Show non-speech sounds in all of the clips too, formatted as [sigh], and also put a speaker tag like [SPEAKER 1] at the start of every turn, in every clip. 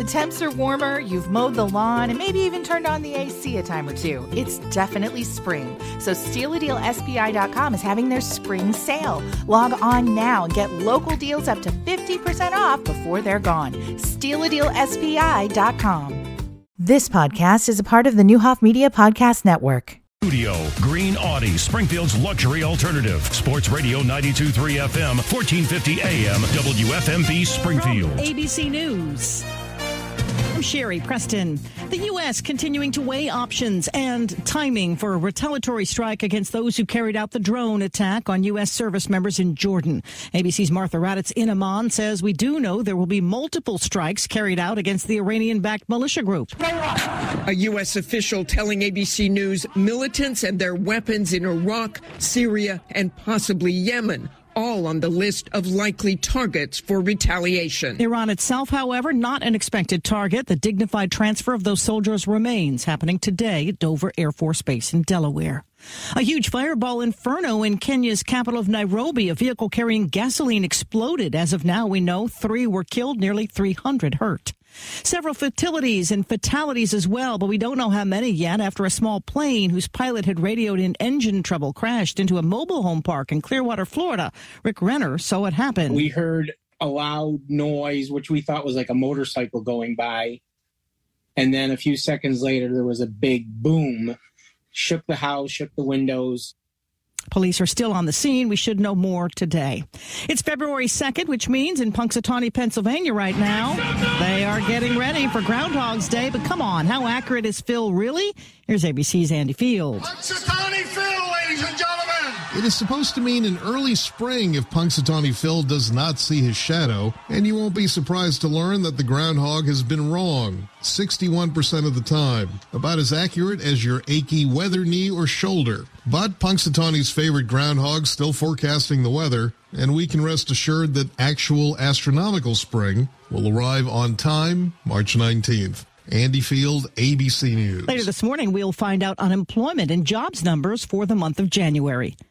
[SPEAKER 1] The temps are warmer, you've mowed the lawn, and maybe even turned on the AC a time or two. It's definitely spring. So StealADealSPI.com is having their spring sale. Log on now and get local deals up to 50% off before they're gone. StealADealSPI.com. This podcast is a part of the Neuhoff Media Podcast Network.
[SPEAKER 2] Studio, Green Audi, Springfield's luxury alternative. Sports Radio 923 FM, 1450 AM, WFMB Springfield.
[SPEAKER 3] ABC News. I'm Sherri Preston. The U.S. continuing to weigh options and timing for a retaliatory strike against those who carried out the drone attack on U.S. service members in Jordan. ABC's Martha Raddatz in Amman says we do know there will be multiple strikes carried out against the Iranian backed militia group.
[SPEAKER 4] A U.S. official telling ABC News militants and their weapons in Iraq, Syria, and possibly Yemen all on the list of likely targets for retaliation.
[SPEAKER 3] Iran itself, however, not an expected target. The dignified transfer of those soldiers remains happening today at Dover Air Force Base in Delaware. A huge fireball inferno in Kenya's capital of Nairobi. A vehicle carrying gasoline exploded. As of now, we know three were killed, nearly 300 hurt. Several fatalities and fatalities as well, but we don't know how many yet after a small plane whose pilot had radioed in engine trouble crashed into a mobile home park in Clearwater, Florida. Rick Renner saw it happen.
[SPEAKER 5] We heard a loud noise, which we thought was like a motorcycle going by. And then a few seconds later, there was a big boom, shook the house, shook the windows.
[SPEAKER 3] Police are still on the scene. We should know more today. It's February 2nd, which means in Punxsutawney, Pennsylvania right now, they are getting ready for Groundhog's Day. But come on, how accurate is Phil really? Here's ABC's Andy Field.
[SPEAKER 6] Punxsutawney Phil, ladies and.
[SPEAKER 7] It is supposed to mean an early spring if Punxsutawney Phil does not see his shadow, and you won't be surprised to learn that the groundhog has been wrong 61% of the time. About as accurate as your achy weather knee or shoulder. But Punxsutawney's favorite groundhog still forecasting the weather, and we can rest assured that actual astronomical spring will arrive on time March 19th. Andy Field, ABC News.
[SPEAKER 3] Later this morning, we'll find out unemployment and jobs numbers for the month of January.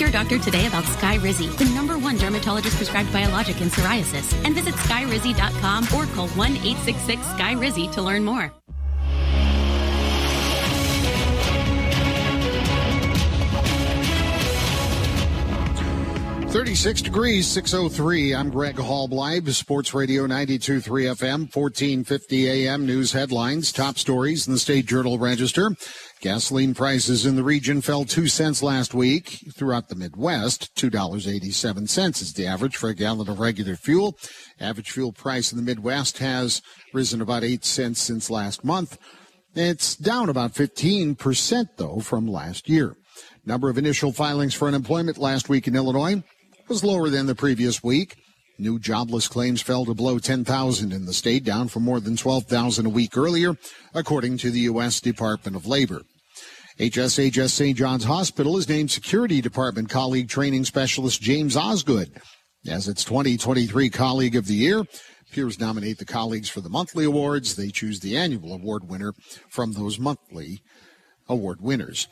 [SPEAKER 8] Ask your doctor today about Skyrizi, the number one dermatologist prescribed biologic in psoriasis, and visit skyrizi.com or call 1 866 Skyrizi to learn more.
[SPEAKER 9] Thirty-six degrees, six oh three. I'm Greg Hallbleib, Sports Radio 92.3 FM, fourteen fifty AM. News headlines, top stories in the State Journal Register. Gasoline prices in the region fell two cents last week throughout the Midwest. $2.87 is the average for a gallon of regular fuel. Average fuel price in the Midwest has risen about eight cents since last month. It's down about 15% though from last year. Number of initial filings for unemployment last week in Illinois was lower than the previous week. New jobless claims fell to below 10,000 in the state, down from more than 12,000 a week earlier, according to the U.S. Department of Labor. HSHS St. John's Hospital has named Security Department colleague training specialist James Osgood as its 2023 Colleague of the Year. Peers nominate the colleagues for the monthly awards. They choose the annual award winner from those monthly award winners.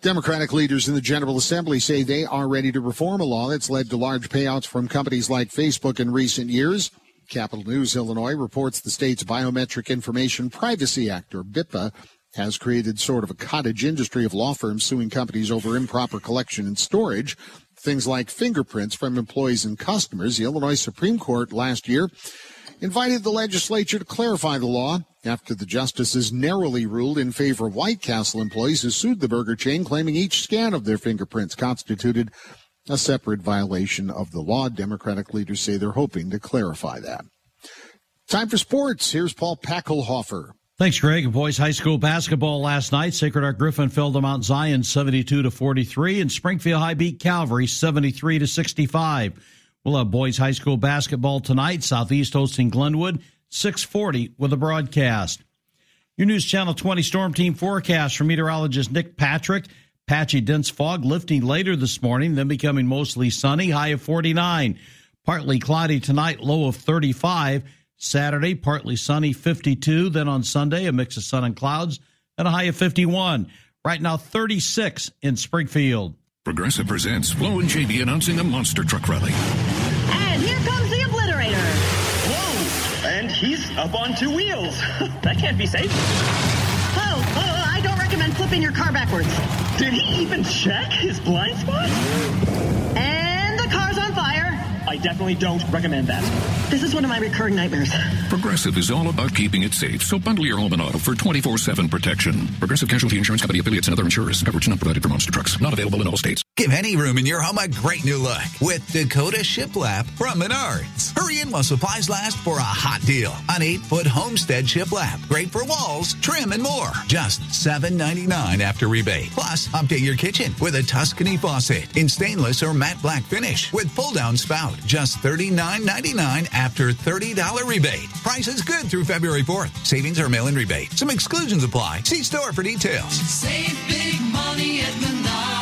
[SPEAKER 9] Democratic leaders in the General Assembly say they are ready to reform a law that's led to large payouts from companies like Facebook in recent years. Capital News Illinois reports the state's Biometric Information Privacy Act, or BIPA, has created sort of a cottage industry of law firms suing companies over improper collection and storage. Things like fingerprints from employees and customers. The Illinois Supreme Court last year invited the legislature to clarify the law after the justices narrowly ruled in favor of White Castle employees who sued the burger chain, claiming each scan of their fingerprints constituted a separate violation of the law. Democratic leaders say they're hoping to clarify that. Time for sports. Here's Paul Packelhofer.
[SPEAKER 10] Thanks, Greg. Boys high school basketball last night. Sacred Heart Griffin fell to Mount Zion 72 to 43 and Springfield High beat Calvary 73 to 65. We'll have boys high school basketball tonight. Southeast hosting Glenwood 640 with a broadcast. Your News Channel 20 Storm Team forecast from meteorologist Nick Patrick. Patchy dense fog lifting later this morning, then becoming mostly sunny, high of 49. Partly cloudy tonight, low of 35. Saturday, partly sunny, 52. Then on Sunday, a mix of sun and clouds and a high of 51. Right now, 36 in Springfield.
[SPEAKER 2] Progressive presents Flo and JB announcing a monster truck rally.
[SPEAKER 11] And here comes the obliterator. Whoa! And he's up on two wheels. [laughs] that can't be safe. Oh, oh, oh, I don't recommend flipping your car backwards. Did he even check his blind spot? I definitely don't recommend that. This is one of my recurring nightmares.
[SPEAKER 2] Progressive is all about keeping it safe, so bundle your home and auto for 24-7 protection. Progressive Casualty Insurance Company affiliates and other insurers. Coverage not provided for monster trucks. Not available in all states.
[SPEAKER 12] Give any room in your home a great new look with Dakota Shiplap from Menards. Hurry in while supplies last for a hot deal. An 8-foot homestead shiplap. Great for walls, trim, and more. Just $7.99 after rebate. Plus, update your kitchen with a Tuscany faucet in stainless or matte black finish with pull-down spout. Just $39.99 after $30 rebate. Price is good through February 4th. Savings are mail-in rebate. Some exclusions apply. See store for details.
[SPEAKER 13] Save big money at Menards.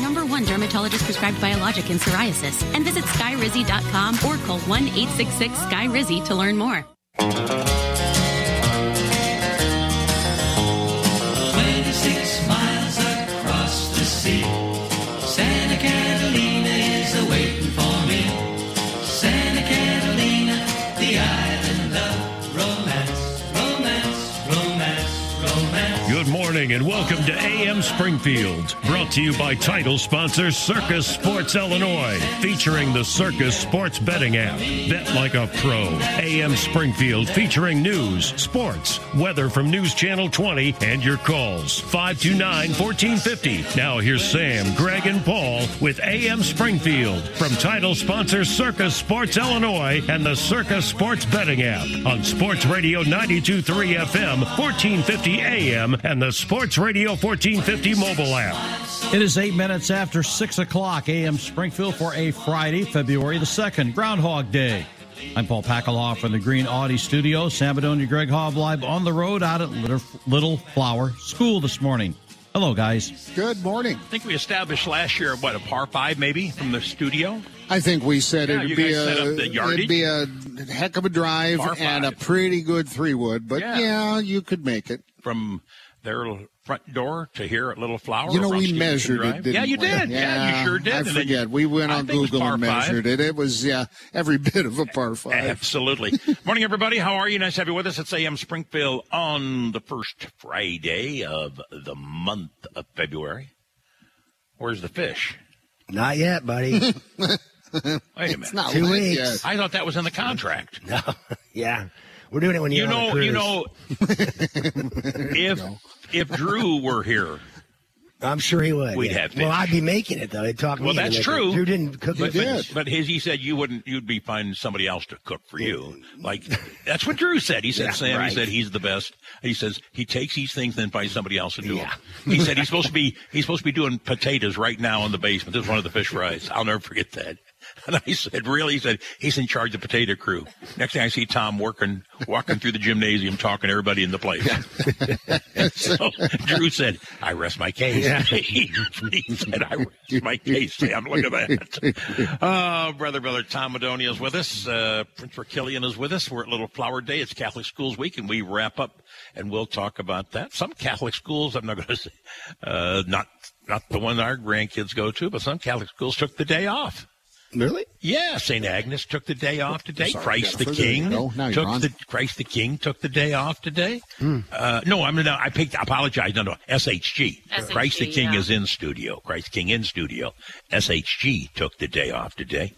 [SPEAKER 8] dermatologist prescribed biologic in psoriasis, and visit skyrizi.com or call 1 866 Skyrizi to learn more.
[SPEAKER 13] 26 miles across the sea.
[SPEAKER 2] Morning and welcome to AM Springfield. Brought to you by title sponsor Circa Sports Illinois, featuring the Circa Sports Betting app. Bet like a pro. AM Springfield featuring news, sports, weather from News Channel 20, and your calls. 529 1450. Now here's Sam, Greg, and Paul with AM Springfield from title sponsor Circa Sports Illinois and the Circa Sports Betting app on Sports Radio 923 FM, 1450 AM, and the Sports Radio 1450 mobile app.
[SPEAKER 10] It is eight minutes after six o'clock AM Springfield for a Friday, February the 2nd, Groundhog Day. I'm Paul Packalhoff from the Green Audi Studio. Sam Madonia Greg Hobb live on the road out at Little, Little Flower School this morning. Hello, guys.
[SPEAKER 9] Good morning.
[SPEAKER 14] I think we established last year what a par five maybe from the studio.
[SPEAKER 9] I think we said
[SPEAKER 14] Yeah,
[SPEAKER 9] it'd be
[SPEAKER 14] guys set up
[SPEAKER 9] a it'd be a heck of a drive
[SPEAKER 14] Par
[SPEAKER 9] and a pretty good three wood, but
[SPEAKER 14] Yeah.
[SPEAKER 9] yeah. you could make it.
[SPEAKER 14] from their front door to here at Little Flower.
[SPEAKER 9] You know, we
[SPEAKER 14] Stevenson
[SPEAKER 9] measured
[SPEAKER 14] Drive.
[SPEAKER 9] it. Didn't
[SPEAKER 14] yeah, you
[SPEAKER 9] we?
[SPEAKER 14] did. Yeah, you sure did.
[SPEAKER 9] I
[SPEAKER 14] And
[SPEAKER 9] forget.
[SPEAKER 14] you-
[SPEAKER 9] we went on
[SPEAKER 14] think it was
[SPEAKER 9] Google
[SPEAKER 14] par
[SPEAKER 9] and
[SPEAKER 14] five.
[SPEAKER 9] measured it. It was yeah, every [laughs] bit of a par five.
[SPEAKER 14] Absolutely. [laughs] Morning, everybody. How are you? Nice to have you with us. It's AM Springfield on the first Friday of the month of February. Where's the fish?
[SPEAKER 15] Not yet, buddy. [laughs]
[SPEAKER 14] Wait a minute.
[SPEAKER 9] not
[SPEAKER 15] Two weeks.
[SPEAKER 9] yet.
[SPEAKER 14] I thought that was in the contract.
[SPEAKER 15] No. Yeah. We're doing it when
[SPEAKER 14] You
[SPEAKER 15] you're on a
[SPEAKER 14] know, you know, [laughs] if if Drew were here,
[SPEAKER 15] I'm sure he would.
[SPEAKER 14] We'd
[SPEAKER 15] yeah.
[SPEAKER 14] have fish.
[SPEAKER 15] Well, I'd be making it though. They talk
[SPEAKER 14] Well, that's
[SPEAKER 15] it.
[SPEAKER 14] true.
[SPEAKER 15] Drew didn't cook
[SPEAKER 14] but,
[SPEAKER 15] it.
[SPEAKER 14] but, but his, he said you wouldn't. You'd be finding somebody else to cook for you. Mm. Like that's what Drew said. He said
[SPEAKER 15] Yeah,
[SPEAKER 14] Sam.
[SPEAKER 15] right.
[SPEAKER 14] He said he's the best. He says he takes these things then finds somebody else to do them. He said he's [laughs] supposed to be he's supposed to be doing potatoes right now in the basement. This is one of the fish fries. I'll never forget that. And I said, really? He said, he's in charge of the potato crew. Next thing I see Tom working, walking through the gymnasium, talking to everybody in the place. [laughs] so Drew said, I rest my case. he, [laughs] he said, I rest my case, Sam. Look at that. Oh, [laughs] brother, brother, Tom Madonia is with us. Uh, Prince Killian is with us. We're at Little Flower Day. It's Catholic Schools Week, and we wrap up and we'll talk about that. Some Catholic schools, I'm not going to say, uh, not, not the one our grandkids go to, but some Catholic schools took the day off.
[SPEAKER 15] Really?
[SPEAKER 14] Yeah, St. Agnes took the day off today.
[SPEAKER 9] Sorry,
[SPEAKER 14] Christ the
[SPEAKER 9] Jennifer, there you
[SPEAKER 14] King
[SPEAKER 9] go. Now
[SPEAKER 14] took the Christ the King took the day off today. Uh, no, I'm no, I picked. I apologize. No, no, SHG.
[SPEAKER 8] SHG,
[SPEAKER 14] Christ the King
[SPEAKER 8] yeah.
[SPEAKER 14] is in studio. Christ the King in studio. SHG took the day off today.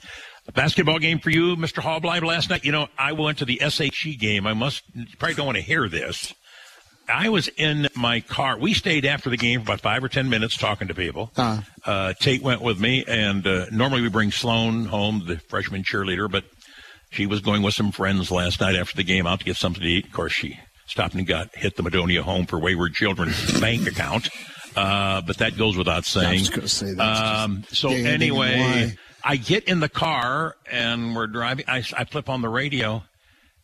[SPEAKER 14] A basketball game for you, Mr. Hallbleib, last night. You know, I went to the SHG game. I must you probably don't want to hear this. I was in my car. We stayed after the game for about five or ten minutes talking to people.
[SPEAKER 9] Uh,
[SPEAKER 14] Uh, Tate went with me, and uh, normally we bring Sloan home, the freshman cheerleader, but she was going with some friends last night after the game out to get something to eat. Of course, she stopped and got hit the Madonia Home for Wayward Children [laughs] bank account. Uh, but that goes without saying.
[SPEAKER 9] say
[SPEAKER 14] um, so anyway. I get in the car and we're driving. I, I flip on the radio,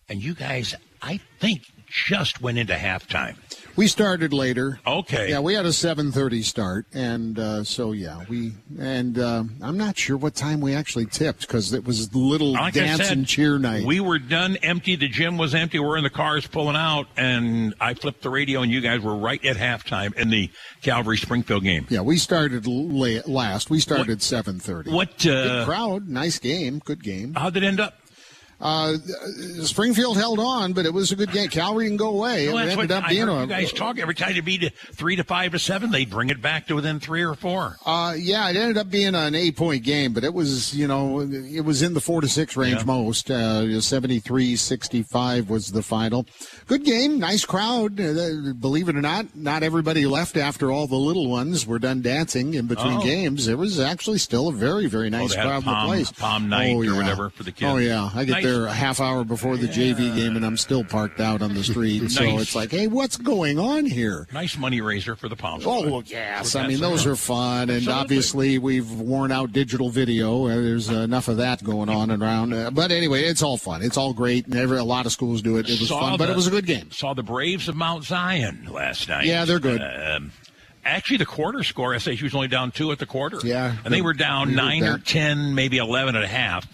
[SPEAKER 14] and you guys, I think, just went into halftime.
[SPEAKER 9] we started later.
[SPEAKER 14] Okay.
[SPEAKER 9] Yeah, we had a 7:30 start, and uh, so yeah, we and uh, I'm not sure what time we actually tipped because it was little
[SPEAKER 14] Like
[SPEAKER 9] dance
[SPEAKER 14] said,
[SPEAKER 9] and cheer night.
[SPEAKER 14] We were done empty. The gym was empty. We're in the cars pulling out, and I flipped the radio, and you guys were right at halftime in the Calvary Springfield game.
[SPEAKER 9] yeah, we started late, last. We started at 7:30.
[SPEAKER 14] What?
[SPEAKER 9] Good
[SPEAKER 14] Uh,
[SPEAKER 9] crowd, nice game, good game.
[SPEAKER 14] how'd it end up?
[SPEAKER 9] Uh, Springfield held on, but it was a good game. Calvary can go away.
[SPEAKER 14] Well,
[SPEAKER 9] it ended up
[SPEAKER 14] I
[SPEAKER 9] being a
[SPEAKER 14] you guys talk every time you beat three to five to seven. They bring it back to within three or four.
[SPEAKER 9] Uh, yeah, it ended up being an eight point game, but it was, you know, it was in the four to six range
[SPEAKER 14] Yeah.
[SPEAKER 9] most. Uh, 73 65 was the final. Good game, nice crowd. Uh, believe it or not, not everybody left after all the little ones were done dancing in between
[SPEAKER 14] Oh.
[SPEAKER 9] games. There was actually still a very, very nice
[SPEAKER 14] they had a
[SPEAKER 9] crowd
[SPEAKER 14] palm-
[SPEAKER 9] in the place.
[SPEAKER 14] palm night
[SPEAKER 9] oh,
[SPEAKER 14] or whatever for the kids.
[SPEAKER 9] Oh, yeah. I get
[SPEAKER 14] Nice.
[SPEAKER 9] There a half hour before the JV game and I'm still parked out on the street. [laughs] So it's like, hey, what's going on here?
[SPEAKER 14] Nice money raiser for the Palms.
[SPEAKER 9] Oh, well, yes. I mean, those are fun. And
[SPEAKER 14] Absolutely.
[SPEAKER 9] obviously, we've worn out digital video. There's enough of that going on and around. Uh, but anyway, it's all fun. It's all great. And every, a lot of schools do it. It was
[SPEAKER 14] Saw
[SPEAKER 9] fun, but it was a good game.
[SPEAKER 14] Saw the Braves of Mount Zion last night.
[SPEAKER 9] Yeah, they're good.
[SPEAKER 14] Um, actually, the quarter score, SHG was only down two at the quarter.
[SPEAKER 9] Yeah.
[SPEAKER 14] And they were down nine or 10, maybe 11 and a half.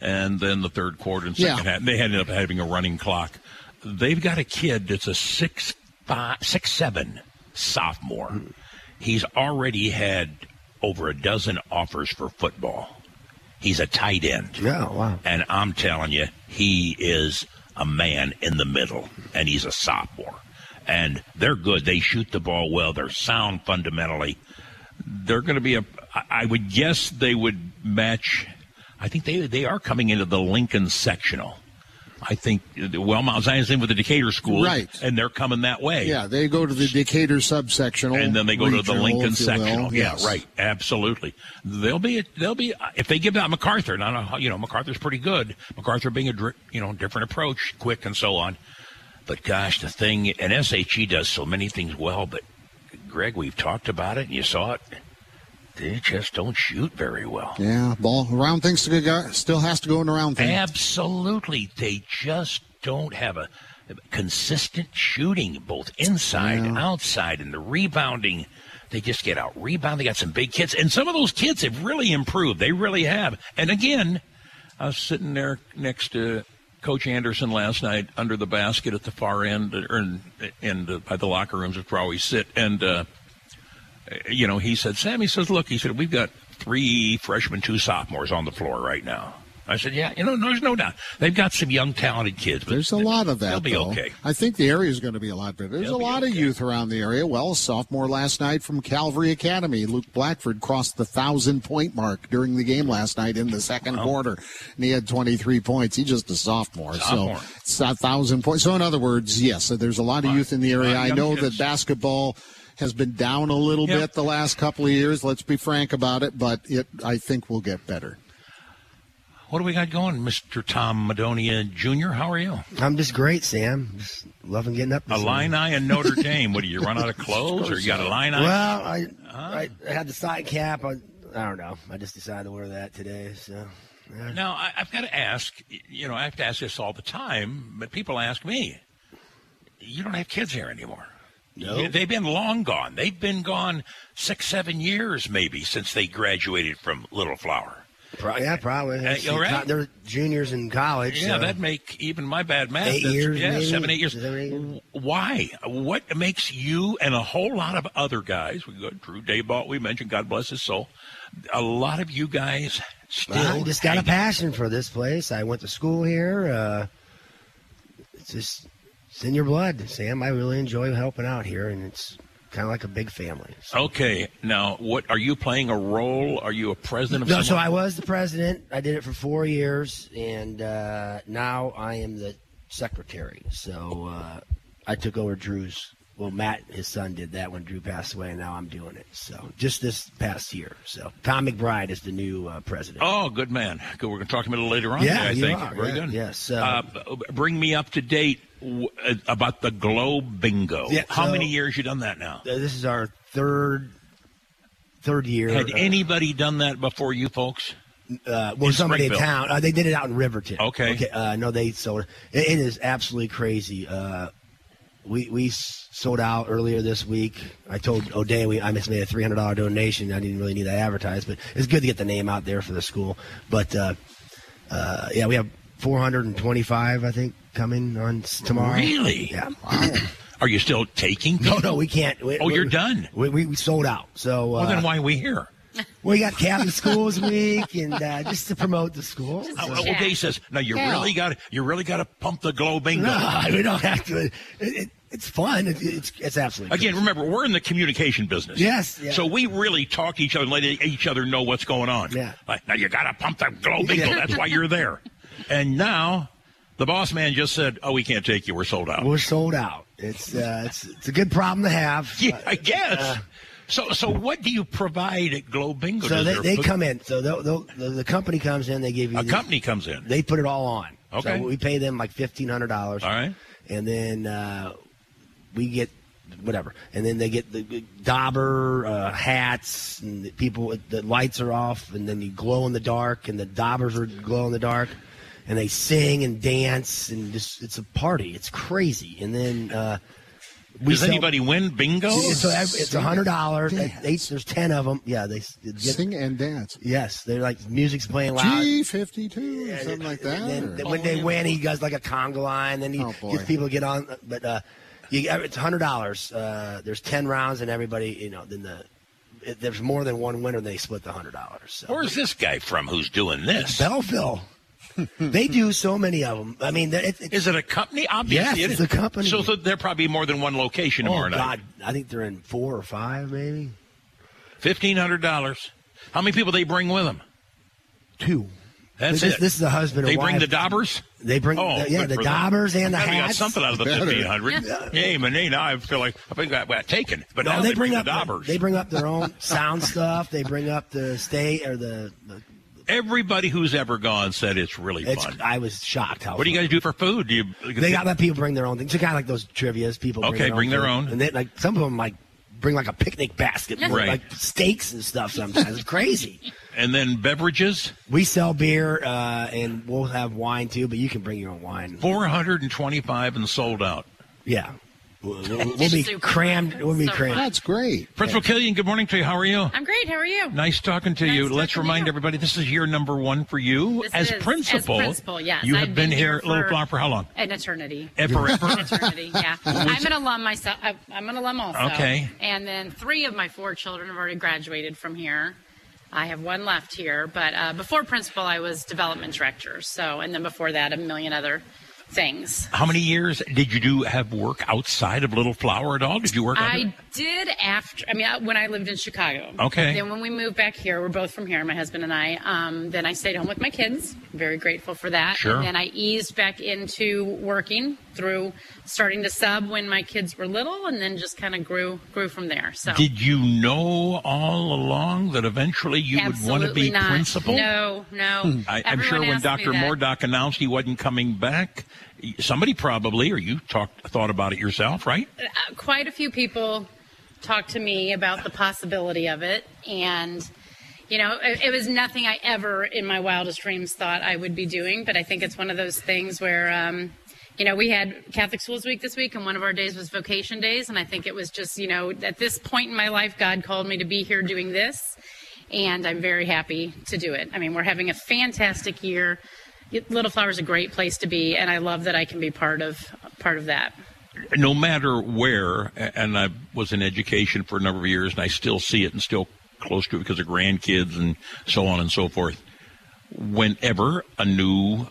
[SPEAKER 14] And then the third quarter and second
[SPEAKER 9] Yeah.
[SPEAKER 14] half, they ended up having a running clock. They've got a kid that's a six, five, six, seven sophomore. He's already had over a dozen offers for football. He's a tight end.
[SPEAKER 15] Yeah, wow.
[SPEAKER 14] And I'm telling you, he is a man in the middle, and he's a sophomore. And they're good. They shoot the ball well. They're sound fundamentally. They're going to be a. I I would guess they would match. I think they they are coming into the Lincoln sectional. I think well, Mount Zion's in with the Decatur school,
[SPEAKER 9] Right.
[SPEAKER 14] And they're coming that way.
[SPEAKER 9] Yeah, they go to the Decatur subsectional.
[SPEAKER 14] And then they go to the Lincoln sectional.
[SPEAKER 9] Yes.
[SPEAKER 14] Yeah, right. Absolutely. They'll be. They'll be. If they give out MacArthur, know. You know, MacArthur's pretty good. MacArthur being a dri- you know different approach, quick and so on. But gosh, the thing and SHG does so many things well. But Greg, we've talked about it, and you saw it. They just don't shoot very well.
[SPEAKER 9] Yeah, ball around things to go, still has to go in around thing.
[SPEAKER 14] Absolutely. They just don't have a consistent shooting, both inside and outside, and the rebounding. They just get out rebound. They got some big kids, and some of those kids have really improved. They really have. And again, I was sitting there next to Coach Anderson last night under the basket at the far end, or in, in the, by the locker rooms, is where we sit, and. Uh, you know, he said, Sam, he says, look, he said, we've got three freshmen, two sophomores on the floor right now. I said, yeah, you know, there's no doubt. They've got some young, talented kids. But
[SPEAKER 9] There's a lot of that.
[SPEAKER 14] They'll be
[SPEAKER 9] though.
[SPEAKER 14] okay.
[SPEAKER 9] I think the area is going to be a lot better. There's
[SPEAKER 14] They'll
[SPEAKER 9] a lot of youth around the area. Well, a sophomore last night from Calvary Academy, Luke Blackford crossed the thousand point mark during the game last night in the second quarter, and he had 23 points. He's just a sophomore,
[SPEAKER 14] Sophomore.
[SPEAKER 9] so it's a thousand points. So in other words, yes, so there's a lot of youth in the area. I know
[SPEAKER 14] kids.
[SPEAKER 9] that basketball. Has been down a little
[SPEAKER 14] Yep.
[SPEAKER 9] bit the last couple of years. Let's be frank about it, but it I think will get better.
[SPEAKER 14] What do we got going, Mr. Tom Madonia Jr.? How are you?
[SPEAKER 15] I'm just great, Sam. Just loving getting up. this morning.
[SPEAKER 14] Illini and Notre [laughs] Dame. What do you run out of clothes, or you got a line on?
[SPEAKER 15] Well, I, I I had the side cap. I, I don't know. I just decided to wear that today. So yeah.
[SPEAKER 14] Now, I, I've got to ask, you know, I have to ask this all the time, but people ask me, you don't have kids here anymore.
[SPEAKER 15] No.
[SPEAKER 14] They've been long gone. They've been gone six, seven years maybe since they graduated from Little Flower.
[SPEAKER 15] Pro- yeah, probably.
[SPEAKER 14] Uh, you all right?
[SPEAKER 15] They're juniors in college.
[SPEAKER 14] Yeah,
[SPEAKER 15] so-
[SPEAKER 14] that'd make even my bad math.
[SPEAKER 15] Eight years,
[SPEAKER 14] Yeah,
[SPEAKER 15] maybe?
[SPEAKER 14] seven, eight years.
[SPEAKER 15] Seven, eight.
[SPEAKER 14] Why? What makes you and a whole lot of other guys, we got Drew Dayball, we mentioned, God bless his soul, a lot of you guys still.
[SPEAKER 15] I just got a passion for this place. I went to school here. Uh, it's just it's in your blood, Sam. I really enjoy helping out here, and it's kind of like a big family.
[SPEAKER 14] Okay, now what are you playing a role? Are you a president of
[SPEAKER 15] No, so? I was the president. I did it for four years, and uh, now I am the secretary. So uh, I took over Drew's. Well, Matt, his son, did that when Drew passed away, and now I'm doing it. So just this past year. So Tom McBride is the new uh, president.
[SPEAKER 14] Oh, good man. Good. We're going to talk to him a little later on.
[SPEAKER 15] Yeah,
[SPEAKER 14] today, I
[SPEAKER 15] you
[SPEAKER 14] think.
[SPEAKER 15] are.
[SPEAKER 14] Very
[SPEAKER 15] Yeah,
[SPEAKER 14] good.
[SPEAKER 15] yes,
[SPEAKER 14] Uh,
[SPEAKER 15] uh,
[SPEAKER 14] bring me up to date w- uh, about the Glow Bingo.
[SPEAKER 15] Yeah,
[SPEAKER 14] How
[SPEAKER 15] so-
[SPEAKER 14] many years you done that now?
[SPEAKER 15] Uh, this is our third third year.
[SPEAKER 14] Had anybody done that before you folks?
[SPEAKER 15] uh, well,
[SPEAKER 14] in
[SPEAKER 15] somebody in town. Uh, they did it out in Riverton.
[SPEAKER 14] Okay.
[SPEAKER 15] Okay. Uh, no, they sold it. It is absolutely crazy. Uh, we we sold out earlier this week. I told O'Day we I just made a three hundred dollar donation. I didn't really need that advertised, but it's good to get the name out there for the school. But uh, uh, yeah, we have four hundred and twenty five. I think coming on tomorrow.
[SPEAKER 14] Really?
[SPEAKER 15] Yeah.
[SPEAKER 14] Are you still taking?
[SPEAKER 15] No, no, we can't. We,
[SPEAKER 14] Oh,
[SPEAKER 15] we-
[SPEAKER 14] you're done.
[SPEAKER 15] We, we, we sold out. So uh,
[SPEAKER 14] Well, then why are we here?
[SPEAKER 15] we got Catholic Schools Week, and uh, just to promote the school.
[SPEAKER 14] Well, O'Day says, "No, you
[SPEAKER 15] Yeah.
[SPEAKER 14] really got to, you really got to pump the Glow Bingo."
[SPEAKER 15] No, we don't have to. It, it, it's fun. It, it's it's absolutely
[SPEAKER 14] Again, remember, we're in the communication business.
[SPEAKER 15] Yes, yeah.
[SPEAKER 14] So we really talk to each other and let each other know what's going on.
[SPEAKER 15] Yeah.
[SPEAKER 14] Like, now you got to pump the glow bingo.
[SPEAKER 15] Yeah.
[SPEAKER 14] That's why you're there. And now the boss man just said, oh, we can't take you. We're sold out.
[SPEAKER 15] We're sold out. It's uh, it's it's a good problem to have. [laughs]
[SPEAKER 14] Yeah, I guess.
[SPEAKER 15] Uh,
[SPEAKER 14] so, so what do you provide at Glow Bingo?
[SPEAKER 15] so they, they
[SPEAKER 14] put-
[SPEAKER 15] come in. So they'll, they'll, the, the company comes in. They give you
[SPEAKER 14] A
[SPEAKER 15] the-
[SPEAKER 14] company comes in.
[SPEAKER 15] They put it all on.
[SPEAKER 14] Okay.
[SPEAKER 15] So we pay them like fifteen hundred dollars.
[SPEAKER 14] All right.
[SPEAKER 15] And then uh, we get whatever, and then they get the the dauber uh, hats, and the people the lights are off, and then you glow in the dark, and the daubers are glow in the dark, and they sing and dance, and just it's a party. It's crazy. And then uh, we
[SPEAKER 14] Does
[SPEAKER 15] sell-
[SPEAKER 14] anybody win bingo?
[SPEAKER 15] So it's a hundred dollars. There's ten of them. Yeah, they s- get,
[SPEAKER 9] Sing and dance.
[SPEAKER 15] Yes, they're like music's playing loud.
[SPEAKER 9] G fifty two, something like that.
[SPEAKER 15] And then,
[SPEAKER 9] or-
[SPEAKER 15] when they win, he does like a conga line. Then he
[SPEAKER 9] Oh, boy.
[SPEAKER 15] gets people to get on. But uh, you, it's hundred dollars. Uh, there's ten rounds, and everybody, you know, then the if there's more than one winner, they split the hundred dollars. So.
[SPEAKER 14] Where's this guy from who's doing this?
[SPEAKER 15] Belleville. [laughs] they do so many of them. I mean, it, it,
[SPEAKER 14] Is it a company? Obviously,
[SPEAKER 15] Yes,
[SPEAKER 14] it
[SPEAKER 15] it's a company.
[SPEAKER 14] So, so there probably more than one location
[SPEAKER 15] oh. God, I think they're in four or five, maybe
[SPEAKER 14] Fifteen hundred dollars. How many people they bring with them?
[SPEAKER 15] two.
[SPEAKER 14] That's
[SPEAKER 15] this,
[SPEAKER 14] it.
[SPEAKER 15] This is a husband.
[SPEAKER 14] They bring the daubers.
[SPEAKER 15] They bring,
[SPEAKER 14] Oh,
[SPEAKER 15] the, yeah, the
[SPEAKER 14] for them.
[SPEAKER 15] daubers and the
[SPEAKER 14] I got
[SPEAKER 15] hats.
[SPEAKER 14] something out of the
[SPEAKER 9] Better.
[SPEAKER 14] fifteen hundred. Hey, man, now I feel like I think I got taken, but
[SPEAKER 15] No,
[SPEAKER 14] now
[SPEAKER 15] they bring
[SPEAKER 14] the
[SPEAKER 15] up
[SPEAKER 14] daubers.
[SPEAKER 15] they bring up their own sound stuff. They bring up the state or the. the
[SPEAKER 14] Everybody who's ever gone said it's really
[SPEAKER 15] it's,
[SPEAKER 14] fun.
[SPEAKER 15] I was shocked how.
[SPEAKER 14] What do you guys do for food? Do you?
[SPEAKER 15] They got let people bring their own things. It's kind of like those trivia's. People bring
[SPEAKER 14] Okay,
[SPEAKER 15] their
[SPEAKER 14] bring
[SPEAKER 15] own
[SPEAKER 14] their
[SPEAKER 15] food.
[SPEAKER 14] own.
[SPEAKER 15] and then like some of them like bring like a picnic basket,
[SPEAKER 14] Right.
[SPEAKER 15] like steaks and stuff. Sometimes it's crazy.
[SPEAKER 14] And then beverages.
[SPEAKER 15] We sell beer uh, and we'll have wine too, but you can bring your own wine.
[SPEAKER 14] Four hundred and twenty-five and sold out.
[SPEAKER 15] Yeah, we'll, we'll- we'll be crammed. We'll be
[SPEAKER 16] So
[SPEAKER 15] crammed.
[SPEAKER 9] That's great.
[SPEAKER 14] Principal Killian, good morning to you. How are you?
[SPEAKER 16] I'm great. How are you?
[SPEAKER 14] Nice talking to
[SPEAKER 16] Nice
[SPEAKER 14] you.
[SPEAKER 16] talking
[SPEAKER 14] Let's
[SPEAKER 16] to
[SPEAKER 14] remind
[SPEAKER 16] you.
[SPEAKER 14] everybody this is year number one for you
[SPEAKER 16] This
[SPEAKER 14] as
[SPEAKER 16] is- as
[SPEAKER 14] principal.
[SPEAKER 16] principal, yes.
[SPEAKER 14] You
[SPEAKER 16] I've
[SPEAKER 14] been,
[SPEAKER 16] been
[SPEAKER 14] here
[SPEAKER 16] here
[SPEAKER 14] Little
[SPEAKER 16] for-
[SPEAKER 14] Flower for how long?
[SPEAKER 16] An eternity.
[SPEAKER 14] Eh, Forever.
[SPEAKER 16] An eternity. Yeah. [laughs] I'm an alum myself. I- I'm an alum also.
[SPEAKER 14] Okay.
[SPEAKER 16] And then three of my four children have already graduated from here. I have one left here, but uh, before principal, I was development director. So, and then before that, a million other things.
[SPEAKER 14] How many years did you do have work outside of Little Flower at all? Did you work? under-
[SPEAKER 16] I did after. I mean, I- when I lived in Chicago.
[SPEAKER 14] Okay.
[SPEAKER 16] Then when we moved back here, we're both from here, my husband and I. Um, then I stayed home with my kids. Very grateful for that.
[SPEAKER 14] Sure.
[SPEAKER 16] And then I eased back into working through starting to sub when my kids were little, and then just kind of grew grew from there. So
[SPEAKER 14] Did you know all along that eventually you would want to
[SPEAKER 16] Absolutely
[SPEAKER 14] be
[SPEAKER 16] not.
[SPEAKER 14] principal?
[SPEAKER 16] No, no.
[SPEAKER 14] Hmm. I, I'm sure when Dr.
[SPEAKER 16] that.
[SPEAKER 14] Mordock announced he wasn't coming back, somebody probably, or you talked, thought about it yourself, right?
[SPEAKER 16] uh, quite a few people talked to me about the possibility of it and you know it, it was nothing i ever in my wildest dreams thought i would be doing but i think it's one of those things where um, you know we had catholic schools week this week and one of our days was vocation days and i think it was just you know at this point in my life god called me to be here doing this and i'm very happy to do it i mean we're having a fantastic year little flower is a great place to be and i love that i can be part of part of that
[SPEAKER 14] no matter where, and I was in education for a number of years, and I still see it and still close to it because of grandkids and so on and so forth. Whenever a new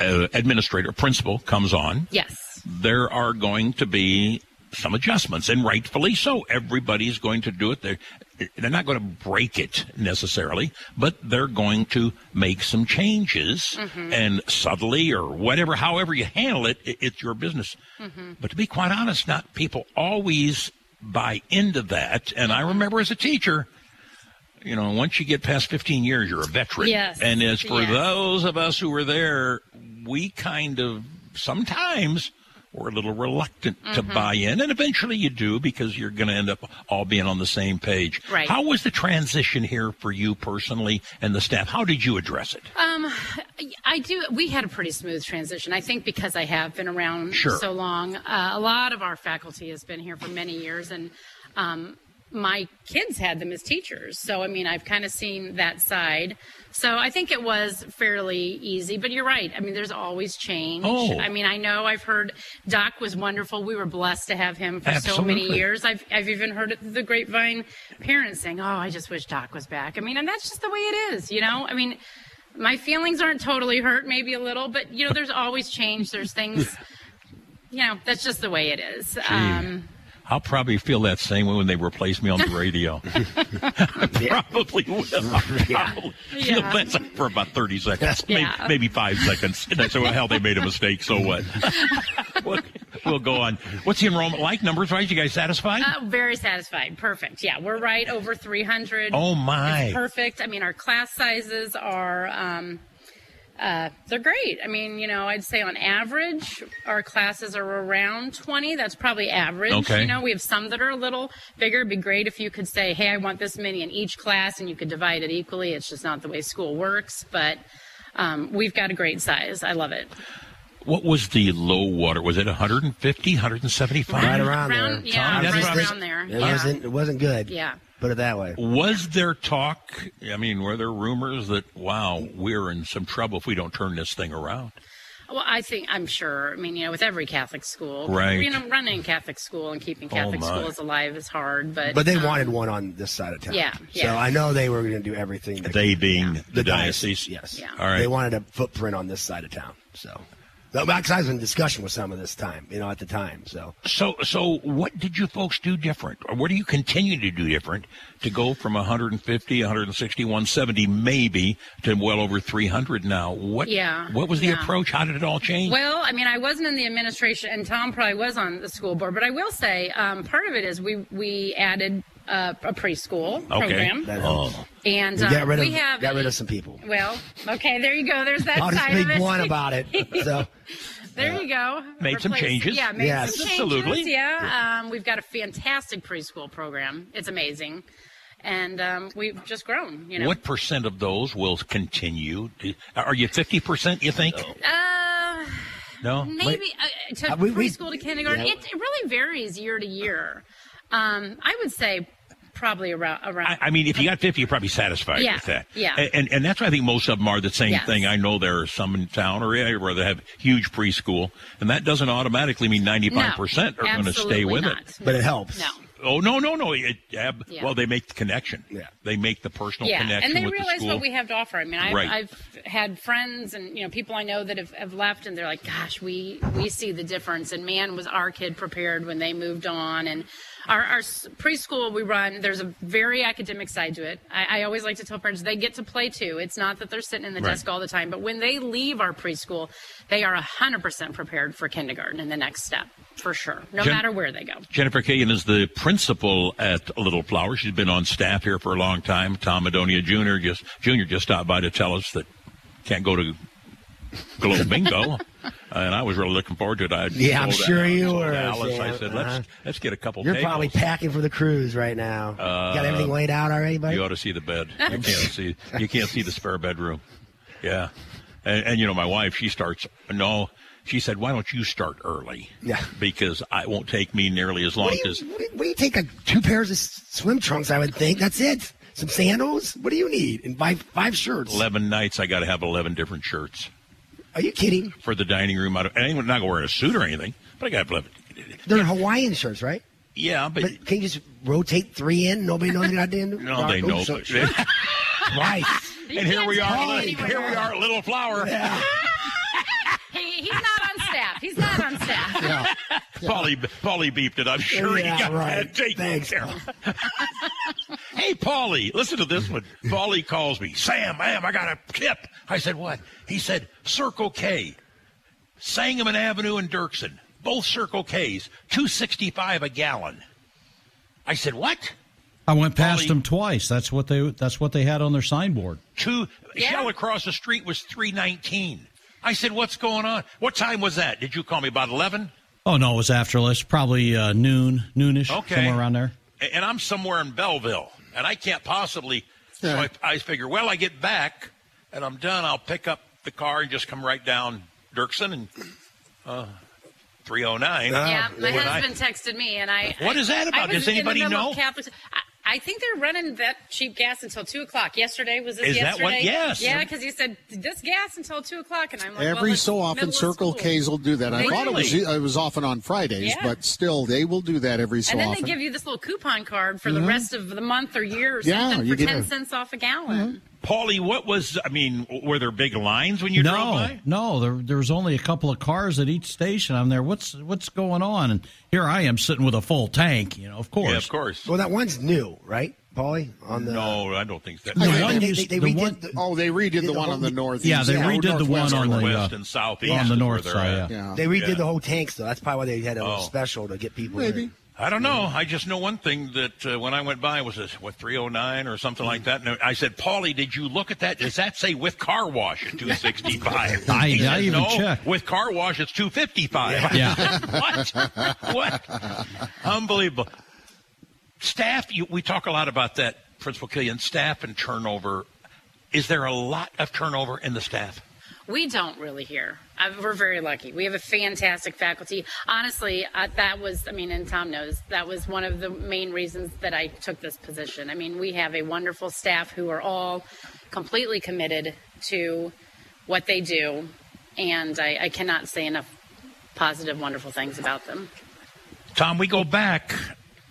[SPEAKER 14] uh, administrator, principal comes on,
[SPEAKER 16] yes
[SPEAKER 14] there are going to be some adjustments, and rightfully so. Everybody's going to do it. They're, they're not going to break it necessarily, but they're going to make some changes,
[SPEAKER 16] Mhm.
[SPEAKER 14] and subtly or whatever, however you handle it, it it's your business.
[SPEAKER 16] Mhm.
[SPEAKER 14] But to be quite honest, not people always buy into that. And I remember as a teacher, you know, once you get past 15 years, you're a veteran.
[SPEAKER 16] Yes.
[SPEAKER 14] And as for
[SPEAKER 16] Yes.
[SPEAKER 14] those of us who were there, we kind of sometimes were a little reluctant to
[SPEAKER 16] Mhm.
[SPEAKER 14] buy in. And eventually you do because you're going to end up all being on the same page.
[SPEAKER 16] Right.
[SPEAKER 14] How was the transition here for you personally and the staff? How did you address it?
[SPEAKER 16] Um, I do. We had a pretty smooth transition. I think because I have been around
[SPEAKER 14] Sure.
[SPEAKER 16] so long. Uh, a lot of our faculty has been here for many years, and um, my kids had them as teachers. So I mean, I've kind of seen that side. So I think it was fairly easy. But you're right. I mean, there's always change.
[SPEAKER 14] Oh.
[SPEAKER 16] I mean, I know I've heard Doc was wonderful. We were blessed to have him for so many
[SPEAKER 14] Absolutely.
[SPEAKER 16] years. I've I've even heard the grapevine parents saying, "Oh, I just wish Doc was back." I mean, and that's just the way it is, you know. I mean, my feelings aren't totally hurt, maybe a little, but you know, there's always change. There's things, you know, that's just the way it is. Um,
[SPEAKER 14] I'll probably feel that same way when they replace me on the radio. [laughs] I probably will. I'll probably feel
[SPEAKER 16] Yeah.
[SPEAKER 14] that for about 30 seconds, maybe, maybe five seconds. And I say, well, hell, they made a mistake, so what? [laughs] we'll, we'll go on. What's the enrollment like? Numbers wise, you guys satisfied?
[SPEAKER 16] uh, very satisfied. Perfect. Yeah, we're right over 300.
[SPEAKER 14] Oh, my.
[SPEAKER 16] It's perfect. I mean, our class sizes are. Um, uh, they're great. I mean, you know, I'd say on average, our classes are around 20. That's probably average.
[SPEAKER 14] Okay.
[SPEAKER 16] You know, we have some that are a little bigger. It'd be great if you could say, hey, I want this many in each class and you could divide it equally. It's just not the way school works. But um, we've got a great size. I love it.
[SPEAKER 14] What was the low water? Was it 150, 175?
[SPEAKER 15] Right around there.
[SPEAKER 16] Around- yeah,
[SPEAKER 14] That's
[SPEAKER 16] right around there.
[SPEAKER 15] It
[SPEAKER 16] Yeah.
[SPEAKER 15] wasn't. It wasn't good.
[SPEAKER 16] Yeah.
[SPEAKER 15] Put it that way.
[SPEAKER 14] Was there talk? I mean, were there rumors that, wow, we're in some trouble if we don't turn this thing around?
[SPEAKER 16] Well, I think I'm sure. I mean, you know, with every Catholic school,
[SPEAKER 14] Right.
[SPEAKER 16] You know, running Catholic school and keeping
[SPEAKER 15] Oh,
[SPEAKER 16] Catholic
[SPEAKER 15] my.
[SPEAKER 16] schools alive is hard, but
[SPEAKER 15] But they
[SPEAKER 16] um,
[SPEAKER 15] wanted one on this side of town.
[SPEAKER 16] Yeah,
[SPEAKER 15] So
[SPEAKER 16] yeah.
[SPEAKER 15] I know they were going to do everything. to-
[SPEAKER 14] They being the, diocese?
[SPEAKER 15] Yes.
[SPEAKER 16] Yeah.
[SPEAKER 14] All right.
[SPEAKER 15] They wanted a footprint on this side of town. So. Because I was in discussion with some of this time, you know, at the time. So
[SPEAKER 14] So, so what did you folks do different, or what do you continue to do different to go from 150, 160, 170, maybe to well over 300 now? What?
[SPEAKER 16] Yeah,
[SPEAKER 14] What was the
[SPEAKER 16] yeah.
[SPEAKER 14] approach? How did it all change?
[SPEAKER 16] Well, I mean, I wasn't in the administration, and Tom probably was on the school board. But I will say, um, part of it is we we added uh, a preschool program,
[SPEAKER 15] That helps.
[SPEAKER 16] and
[SPEAKER 15] We
[SPEAKER 16] uh,
[SPEAKER 15] got rid of
[SPEAKER 16] we have
[SPEAKER 15] got rid of some people.
[SPEAKER 16] Well, okay, there you go. There's that
[SPEAKER 15] I'll just
[SPEAKER 16] side of
[SPEAKER 15] speak
[SPEAKER 16] it.
[SPEAKER 15] one about it. So
[SPEAKER 16] There you go.
[SPEAKER 14] Made some changes.
[SPEAKER 16] Yeah, made
[SPEAKER 15] Yes.
[SPEAKER 16] some changes.
[SPEAKER 14] Absolutely.
[SPEAKER 16] Yeah, um, we've got a fantastic preschool program. It's amazing, and um, we've just grown. You know.
[SPEAKER 14] What percent of those will continue? Are you 50 percent? You think?
[SPEAKER 16] Uh,
[SPEAKER 14] No.
[SPEAKER 16] maybe uh, to
[SPEAKER 14] Uh, we- we-
[SPEAKER 16] preschool to kindergarten.
[SPEAKER 14] Yeah.
[SPEAKER 16] It, it really varies year to year. Um, I would say probably around around.
[SPEAKER 14] I mean, if you got 50, you're probably satisfied
[SPEAKER 16] Yeah,
[SPEAKER 14] with that.
[SPEAKER 16] yeah.
[SPEAKER 14] And, and, and that's why I think most of them are the same
[SPEAKER 16] Yes.
[SPEAKER 14] thing. I know there are some in town or everywhere that have huge preschool, and that doesn't automatically mean 95% are going to stay
[SPEAKER 16] absolutely
[SPEAKER 14] with
[SPEAKER 16] not.
[SPEAKER 14] it.
[SPEAKER 15] But it helps.
[SPEAKER 16] No.
[SPEAKER 14] Oh, no, no, no. It, ab-
[SPEAKER 16] Yeah.
[SPEAKER 14] Well, they make the connection. Yeah. They make the personal
[SPEAKER 16] yeah,
[SPEAKER 14] connection
[SPEAKER 16] and they
[SPEAKER 14] with the
[SPEAKER 16] realize
[SPEAKER 14] school.
[SPEAKER 16] what we have to offer. I mean, I've,
[SPEAKER 14] Right.
[SPEAKER 16] I've had friends and you know people I know that have, have left, and they're like, "Gosh, we we see the difference." And man, was our kid prepared when they moved on, and Our, our preschool we run, there's a very academic side to it. I, I always like to tell parents they get to play too. It's not that they're sitting in the
[SPEAKER 2] Right.
[SPEAKER 16] desk all the time, but when they leave our preschool, they are 100% prepared for kindergarten and the next step, for sure, no
[SPEAKER 14] Jen-
[SPEAKER 16] matter where they go.
[SPEAKER 14] Jennifer Killian is the principal at Little Flower. She's been on staff here for a long time. Tom Madonia Jr. just Jr. just stopped by to tell us that can't go to Glow Bingo, [laughs] and I was really looking forward to it. I
[SPEAKER 15] Yeah, I'm sure
[SPEAKER 14] I
[SPEAKER 15] you were,
[SPEAKER 14] Alice, I said, let's
[SPEAKER 15] Uh-huh.
[SPEAKER 14] let's get a couple.
[SPEAKER 15] You're
[SPEAKER 14] tables.
[SPEAKER 15] probably packing for the cruise right now.
[SPEAKER 14] Uh,
[SPEAKER 15] Got everything laid out already, buddy?
[SPEAKER 14] You ought to see the bed. You can't [laughs] see. You can't see the spare bedroom. Yeah, and, and you know my wife. She starts. No, she said, "Why don't you start early?
[SPEAKER 15] Yeah,
[SPEAKER 14] because it won't take me nearly as long as."
[SPEAKER 15] you, what what do you take? Like two pairs of swim trunks, I would think. That's it. Some sandals. What do you need? And five five shirts.
[SPEAKER 14] Eleven nights, I got to have eleven different shirts
[SPEAKER 15] Are you kidding?
[SPEAKER 14] for the dining room. I don't, and I'm not going to wear a suit or anything, but I got to have.
[SPEAKER 15] They're Hawaiian shirts, right?
[SPEAKER 14] Yeah, but,
[SPEAKER 15] can you just rotate three in? Nobody knows you're not doing
[SPEAKER 14] No, they know.
[SPEAKER 15] So,
[SPEAKER 14] but- [laughs]
[SPEAKER 15] right.
[SPEAKER 14] and here we are.
[SPEAKER 16] tell
[SPEAKER 14] Here we are, Little Flower. [laughs]
[SPEAKER 16] He, he's not on staff. He's not on staff. [laughs]
[SPEAKER 14] Polly, Polly beeped it. I'm sure
[SPEAKER 15] Yeah,
[SPEAKER 14] he got
[SPEAKER 15] right.
[SPEAKER 14] that taken
[SPEAKER 15] Thanks.
[SPEAKER 14] care of. Hey, Polly, listen to this one. [laughs] Polly calls me. Sam, ma'am, I got a tip. I said, what? He said, Circle K. Sangamon Avenue and Dirksen. Both Circle Ks. 265 a gallon. I said, what?
[SPEAKER 10] I went past them twice. That's what they that's what they had on their signboard.
[SPEAKER 14] Two yeah. Shell across the street was 319. I said, what's going on? What time was that? Did you call me about 11?
[SPEAKER 10] Oh no, it was after this, probably uh, noon, noonish,
[SPEAKER 14] Okay.
[SPEAKER 10] somewhere around there.
[SPEAKER 14] and I'm somewhere in Belleville, and I can't possibly. So I, I figure, well, I get back and I'm done. I'll pick up the car and just come right down Dirksen and uh, 309.
[SPEAKER 16] Yeah, my
[SPEAKER 14] When I-
[SPEAKER 16] husband texted me, and I.
[SPEAKER 14] What is that about?
[SPEAKER 16] I was
[SPEAKER 14] Does anybody
[SPEAKER 16] in the middle
[SPEAKER 14] know?
[SPEAKER 16] Catholic, I, I think they're running that cheap gas until two o'clock. Yesterday was this
[SPEAKER 9] Is that
[SPEAKER 16] yesterday?
[SPEAKER 9] what- yes.
[SPEAKER 16] Yeah, because he said this gas until two o'clock, and I'm like,
[SPEAKER 9] Every
[SPEAKER 16] it's
[SPEAKER 9] so often, Circle
[SPEAKER 16] school.
[SPEAKER 9] K's will do that. I thought it was
[SPEAKER 16] Really?
[SPEAKER 9] it was often on Fridays,
[SPEAKER 16] Yeah.
[SPEAKER 9] but still, they will do that every so often.
[SPEAKER 16] and then
[SPEAKER 9] often.
[SPEAKER 16] they give you this little coupon card for
[SPEAKER 9] Mhm.
[SPEAKER 16] the rest of the month or year or
[SPEAKER 9] Yeah,
[SPEAKER 16] something
[SPEAKER 9] you
[SPEAKER 16] for
[SPEAKER 9] get
[SPEAKER 16] ten
[SPEAKER 9] a-
[SPEAKER 16] cents off a gallon.
[SPEAKER 14] Paulie, what was? I mean, were there big lines when you
[SPEAKER 10] no,
[SPEAKER 14] drove by?
[SPEAKER 10] no, there there was only a couple of cars at each station. I'm there. What's what's going on? And here I am sitting with a full tank. You know, of course,
[SPEAKER 14] Yeah, of course.
[SPEAKER 15] Well, that one's new, right, Paulie? On the
[SPEAKER 14] No, I don't think that.
[SPEAKER 10] The
[SPEAKER 15] They-
[SPEAKER 10] one
[SPEAKER 15] they-
[SPEAKER 10] used-
[SPEAKER 15] they
[SPEAKER 10] the
[SPEAKER 15] redid
[SPEAKER 10] one-
[SPEAKER 15] the-
[SPEAKER 9] oh, they redid
[SPEAKER 15] did
[SPEAKER 9] the one on the north.
[SPEAKER 10] Yeah, they redid the one on the
[SPEAKER 14] west
[SPEAKER 10] uh,
[SPEAKER 14] and southeast
[SPEAKER 10] on the north side.
[SPEAKER 14] at.
[SPEAKER 10] Yeah.
[SPEAKER 15] They redid
[SPEAKER 14] Yeah.
[SPEAKER 15] the whole tank, though. That's probably why they had a
[SPEAKER 14] Oh.
[SPEAKER 15] special to get people.
[SPEAKER 9] Maybe.
[SPEAKER 15] in.
[SPEAKER 14] I don't know. I just know one thing that uh, when I went by was this what 309 or something like that. And I said, "Paulie, did you look at that? Does that say with car wash at 265?" [laughs]
[SPEAKER 10] I-
[SPEAKER 14] He
[SPEAKER 10] I
[SPEAKER 14] said,
[SPEAKER 10] even
[SPEAKER 14] no,
[SPEAKER 10] checked.
[SPEAKER 14] With car wash, it's 255.
[SPEAKER 10] Yeah. [laughs]
[SPEAKER 14] what? What? Unbelievable. Staff. You, we talk a lot about that, Principal Killian. Staff and turnover. Is there a lot of turnover in the staff?
[SPEAKER 16] We don't really here. Uh, we're very lucky. We have a fantastic faculty. Honestly, uh, that was, I mean, and Tom knows, that was one of the main reasons that I took this position. I mean, we have a wonderful staff who are all completely committed to what they do, and I, I cannot say enough positive, wonderful things about them.
[SPEAKER 14] Tom, we go back.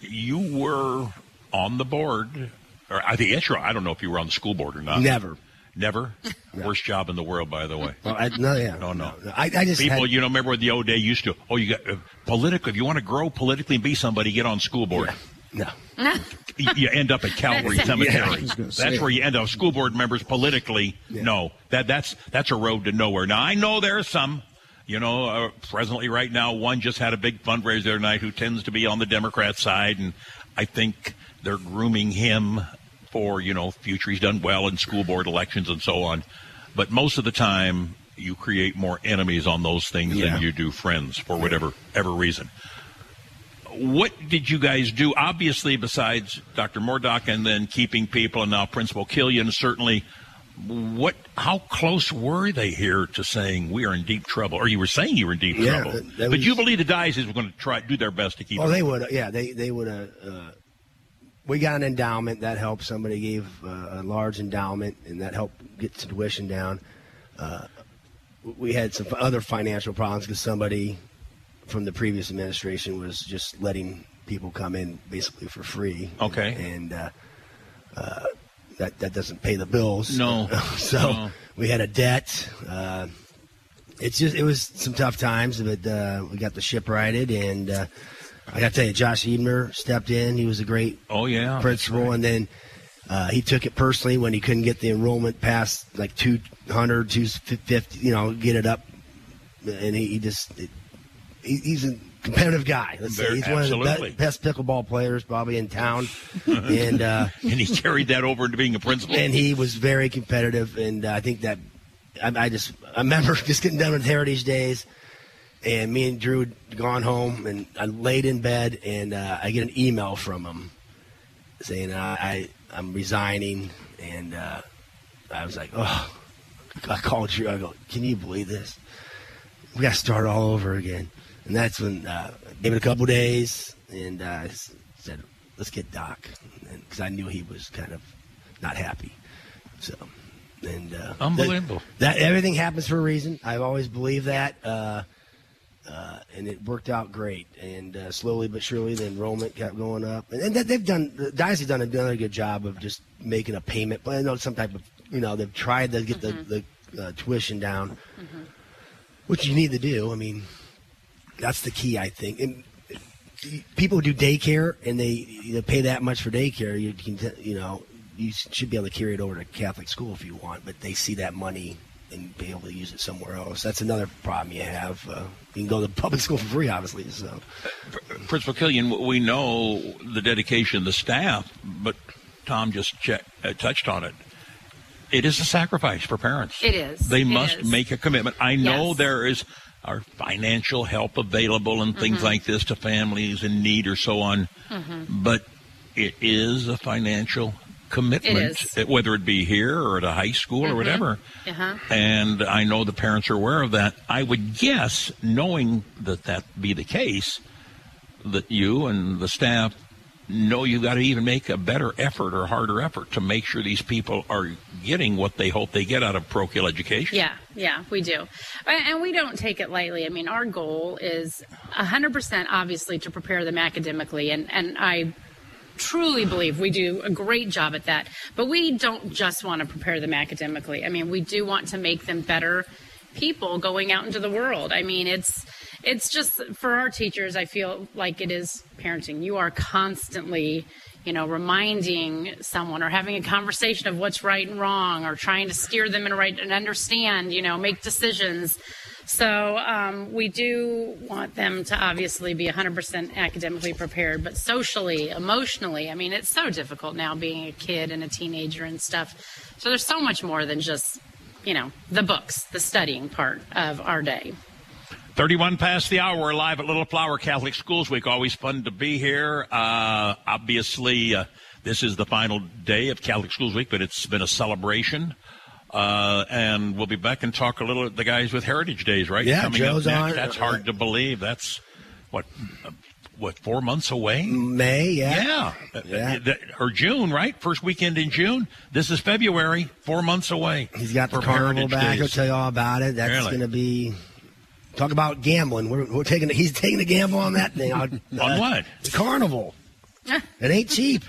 [SPEAKER 14] You were on the board, or I think yes, you're- I don't know if you were on the school board or not.
[SPEAKER 15] Never.
[SPEAKER 14] Never. [laughs] Worst job in the world, by the way.
[SPEAKER 15] Well, I, no, yeah.
[SPEAKER 14] No, no.
[SPEAKER 15] I, I just
[SPEAKER 14] People,
[SPEAKER 15] had,
[SPEAKER 14] you know, remember what the old day used to? Oh, you got uh, political. If you want to grow politically and be somebody, get on school board.
[SPEAKER 15] No. [laughs]
[SPEAKER 14] You, you end up at Calvary Cemetery.
[SPEAKER 9] Yeah, say.
[SPEAKER 14] that's where you end up. School board members politically. No, that that's that's a road to nowhere. Now I know there are some. You know, uh, presently right now, one just had a big fundraiser tonight who tends to be on the Democrat side, and I think they're grooming him for you know future. He's done well in school board elections and so on, but most of the time you create more enemies on those things
[SPEAKER 15] Yeah.
[SPEAKER 14] than you do friends for whatever ever reason what did you guys do? Obviously, besides Dr. Mordock and then keeping people, and now Principal Killian, certainly. What? How close were they here to saying we are in deep trouble? Or you were saying you were in deep
[SPEAKER 15] Yeah,
[SPEAKER 14] trouble,
[SPEAKER 15] that
[SPEAKER 14] but you believe the diocese were going to try do their best to keep.
[SPEAKER 15] Oh,
[SPEAKER 14] it.
[SPEAKER 15] they would. Yeah, they they would have. Uh, we got an endowment that helped. Somebody gave uh, a large endowment, and that helped get the tuition down. Uh, we had some other financial problems because somebody from the previous administration was just letting people come in basically for free.
[SPEAKER 14] Okay.
[SPEAKER 15] and uh, uh, that that doesn't pay the bills.
[SPEAKER 14] No. [laughs]
[SPEAKER 15] so
[SPEAKER 14] No.
[SPEAKER 15] we had a debt. Uh, it's just it was some tough times, but uh, we got the ship righted and. I got to tell you, Josh Ebner stepped in. He was a great
[SPEAKER 14] oh yeah
[SPEAKER 15] principal, and then uh, he took it personally when he couldn't get the enrollment past like 200, 250, you know, get it up, and he, he just it, he, he's a competitive guy. Let's say
[SPEAKER 14] Very-
[SPEAKER 15] he's one of the be- best pickleball players probably in town, [laughs] and uh, [laughs]
[SPEAKER 14] and he carried that over into being a principal.
[SPEAKER 15] and he was very competitive, and uh, I think that I, I just I remember [laughs] just getting done with Heritage Days, and me and Drew had gone home, and I laid in bed, and uh, I get an email from him saying uh, I I'm resigning, and uh, I was like, oh, I called Drew. I go, can you believe this? We got to start all over again, and that's when uh, I gave it a couple days, and uh, said, let's get Doc, because I knew he was kind of not happy. So, and uh,
[SPEAKER 14] Unbelievable.
[SPEAKER 15] That, that everything happens for a reason. I've always believed that, uh, and it worked out great. And uh, slowly but surely, the enrollment kept going up, and, and they've done. The Dynasty done another good job of just making a payment, but I know some type of you know they've tried to get the the uh, tuition down, which you need to do. I mean, that's the key, I think. And people who do daycare and they, you pay that much for daycare, you can, you know, you should be able to carry it over to Catholic school if you want, but they see that money and be able to use it somewhere else. That's another problem you have. Uh, you can go to [laughs] public school for free, obviously. So
[SPEAKER 14] Principal Killian, we know the dedication of the staff, but Tom just check, uh, touched on it. It is a sacrifice for parents.
[SPEAKER 16] It is.
[SPEAKER 14] They
[SPEAKER 16] It
[SPEAKER 14] must
[SPEAKER 16] is.
[SPEAKER 14] make a commitment. I know
[SPEAKER 16] Yes.
[SPEAKER 14] there is our financial help available and things
[SPEAKER 16] Mhm.
[SPEAKER 14] like this to families in need or so on,
[SPEAKER 16] Mhm.
[SPEAKER 14] but it is a financial commitment, uh, whether it be here or at a high school or
[SPEAKER 16] Mhm.
[SPEAKER 14] whatever.
[SPEAKER 16] Uh-huh.
[SPEAKER 14] And I know the parents are aware of that. I would guess, knowing that that be the case, that you and the staff know you've got to even make a better effort or harder effort to make sure these people are getting what they hope they get out of parochial education.
[SPEAKER 16] Yeah, yeah, we do. And and we don't take it lightly. I mean, our goal is 100% obviously to prepare them academically. And, and I truly believe we do a great job at that. But we don't just want to prepare them academically. I mean, we do want to make them better people going out into the world. I mean, it's it's just for our teachers, I feel like it is parenting. You are constantly, you know, reminding someone or having a conversation of what's right and wrong or trying to steer them in right and understand, you know, make decisions. So um, we do want them to obviously be 100% academically prepared, but socially, emotionally, I mean, it's so difficult now being a kid and a teenager and stuff. So there's so much more than just, you know, the books, the studying part of our day.
[SPEAKER 14] 31 past the hour. We're live at Little Flower Catholic Schools Week. Always fun to be here. Uh, obviously, uh, this is the final day of Catholic Schools Week, but it's been a celebration. Uh, and we'll be back and talk a little the guys with Heritage Days, right?
[SPEAKER 15] Yeah,
[SPEAKER 14] Coming
[SPEAKER 15] Joe's
[SPEAKER 14] up
[SPEAKER 15] on.
[SPEAKER 14] That's hard to believe. That's what, uh, what, four months away?
[SPEAKER 15] May, yeah.
[SPEAKER 14] Yeah. Uh, uh, or June, right? First weekend in June. This is February, four months away.
[SPEAKER 15] He's got the carnival
[SPEAKER 14] Heritage
[SPEAKER 15] back. He'll tell you all about it. That's
[SPEAKER 14] Really?
[SPEAKER 15] going to be. Talk about gambling. We're, we're taking. He's taking a gamble on that thing. on [laughs]
[SPEAKER 14] On what?
[SPEAKER 15] The carnival. [laughs] It ain't cheap.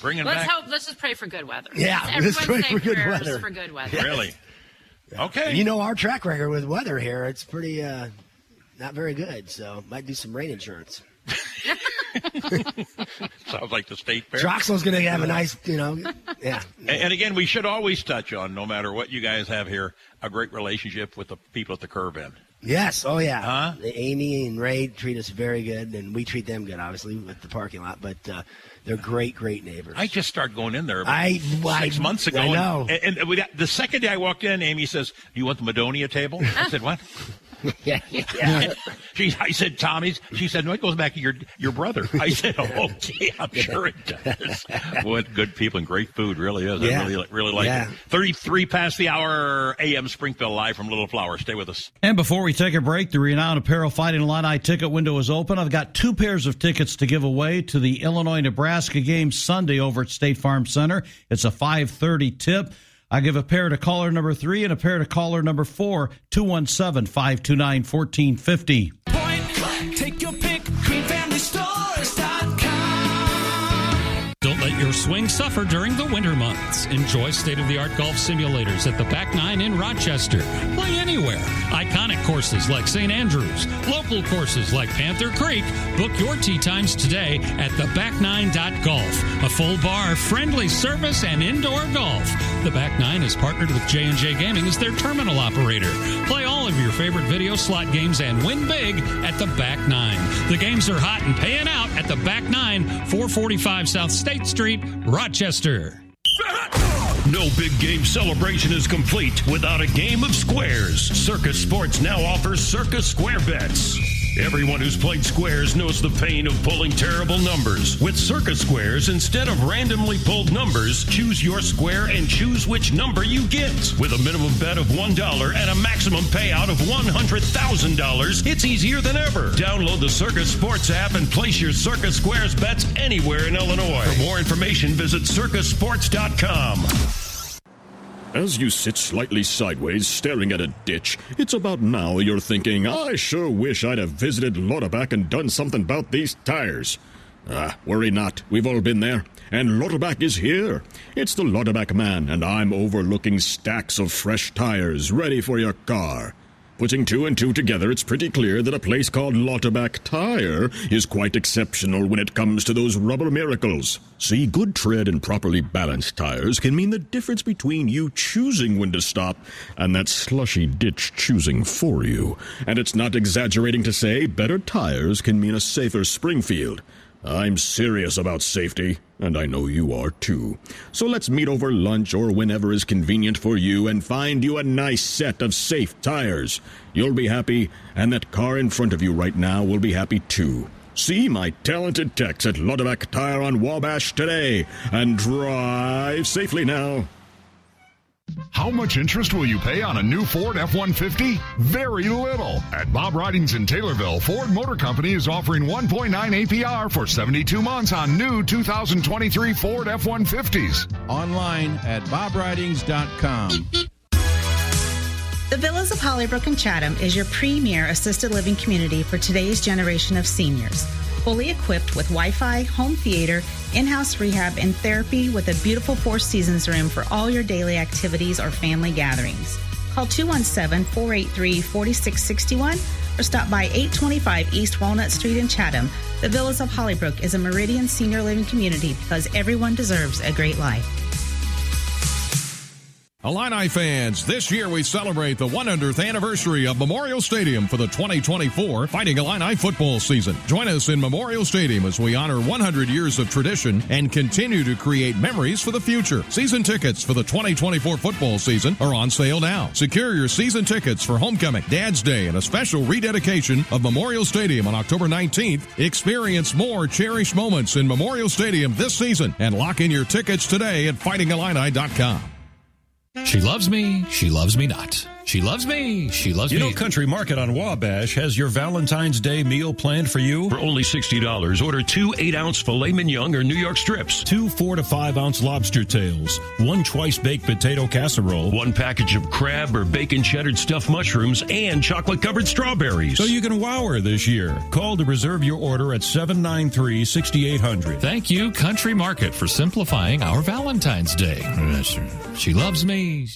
[SPEAKER 14] Bringing
[SPEAKER 16] Let's
[SPEAKER 14] back.
[SPEAKER 16] hope. Let's just pray for good weather.
[SPEAKER 15] Yeah, let's
[SPEAKER 16] everyone
[SPEAKER 15] pray for good weather.
[SPEAKER 16] For good weather.
[SPEAKER 14] Really? Okay.
[SPEAKER 15] And you know our track record with weather here. It's pretty uh, not very good. So might do some rain insurance. [laughs]
[SPEAKER 14] Sounds like the state fair.
[SPEAKER 15] Troxel's going to have a nice, you know, yeah.
[SPEAKER 14] And, and again, we should always touch on, no matter what you guys have here, a great relationship with the people at the Curve Inn.
[SPEAKER 15] Yes. Oh, yeah.
[SPEAKER 14] Huh?
[SPEAKER 15] Amy and Ray treat us very good, and we treat them good, obviously, with the parking lot. But uh, they're great, great neighbors.
[SPEAKER 14] I just started going in there about
[SPEAKER 15] I-
[SPEAKER 14] six
[SPEAKER 15] I-
[SPEAKER 14] months ago.
[SPEAKER 15] I know.
[SPEAKER 14] And, and the second day I walked in, Amy says, "Do you want the Madonia table?" I said, "What?" [laughs]
[SPEAKER 15] yeah, yeah.
[SPEAKER 14] she, I said, "Tommy's." She said, "No, it goes back to your your brother." I said, [laughs] oh, "Okay, I'm sure it does." what good people and great food really is.
[SPEAKER 10] Yeah.
[SPEAKER 14] I really really like
[SPEAKER 10] Yeah.
[SPEAKER 14] it. Thirty-three past the hour, AM Springfield live from Little Flower. Stay with us.
[SPEAKER 10] And before we take a break, the renowned Apparel Fighting Illini ticket window is open. I've got two pairs of tickets to give away to the Illinois Nebraska game Sunday over at State Farm Center. It's a 5:30 tip. I give a pair to caller number three and a pair to caller number four, 217 529 1450.
[SPEAKER 13] Take your pick, greenfamilystores.com.
[SPEAKER 2] Don't let
[SPEAKER 17] your swing suffer during the winter months. Enjoy state of the art golf simulators at the Back Nine in Rochester. Play anywhere. Iconic courses like St. Andrews, local courses like Panther Creek. Book your tee times today at theback9.golf. A full bar, friendly service, and indoor golf. The Back Nine is partnered with J&J Gaming as their terminal operator. Play all of your favorite video slot games and win big at the Back Nine. The games are hot and paying out at the Back Nine, 445 South State Street, Rochester.
[SPEAKER 2] No big game celebration is complete without a game of squares. Circa Sports now offers Circa Square Bets. Everyone who's played squares knows the pain of pulling terrible numbers. With Circa Squares, instead of randomly pulled numbers, choose your square and choose which number you get. With a minimum bet of $1 and a maximum payout of $100,000, it's easier than ever. Download the Circa Sports app and place your Circa Squares bets anywhere in Illinois. For more information, visit circasports.com.
[SPEAKER 18] As you sit slightly sideways staring at a ditch, it's about now you're thinking, I sure wish I'd have visited Lauterbach and done something about these tires. Ah, worry not, we've all been there. And Lauterbach is here. It's the Lauterbach man, and I'm overlooking stacks of fresh tires ready for your car. Putting two and two together, it's pretty clear that a place called Lauterbach Tire is quite exceptional when it comes to those rubber miracles. See, good tread and properly balanced tires can mean the difference between you choosing when to stop and that slushy ditch choosing for you. And it's not exaggerating to say better tires can mean a safer Springfield. I'm serious about safety, and I know you are too. So let's meet over lunch or whenever is convenient for you and find you a nice set of safe tires. You'll be happy, and that car in front of you right now will be happy too. See my talented techs at Lauterbach Tire on Wabash today, and drive safely now.
[SPEAKER 19] How much interest will you pay on a new Ford F-150? Very little. At Bob Ridings in Taylorville, Ford Motor Company is offering 1.9 APR for 72 months on new 2023 Ford F-150s.
[SPEAKER 20] Online at bobridings.com.
[SPEAKER 21] The Villas of Hollybrook and Chatham is your premier assisted living community for today's generation of seniors. Fully equipped with Wi Fi, home theater, in house rehab, and therapy with a beautiful Four Seasons room for all your daily activities or family gatherings. Call 217 483 4661 or stop by 825 East Walnut Street in Chatham. The Villas of Hollybrook is a Meridian senior living community because everyone deserves a great life.
[SPEAKER 19] Illini fans, this year we celebrate the 100th anniversary of Memorial Stadium for the 2024 Fighting Illini football season. Join us in Memorial Stadium as we honor 100 years of tradition and continue to create memories for the future. Season tickets for the 2024 football season are on sale now. Secure your season tickets for homecoming, Dad's Day, and a special rededication of Memorial Stadium on October 19th. Experience more cherished moments in Memorial Stadium this season and lock in your tickets today at fightingillini.com.
[SPEAKER 22] She loves me, she loves me not. She loves me, she loves
[SPEAKER 2] you
[SPEAKER 22] me.
[SPEAKER 2] know, Country Market on Wabash has your Valentine's Day meal planned for you for only $60. Order two 8 ounce filet mignon or New York strips, two 4 to 5 ounce lobster tails, one twice baked potato casserole, one package of crab or bacon cheddar stuffed mushrooms, and chocolate covered strawberries. So you can wow her this year. Call to reserve your order at 793 6800.
[SPEAKER 22] Thank you, Country Market, for simplifying our Valentine's Day. She loves me.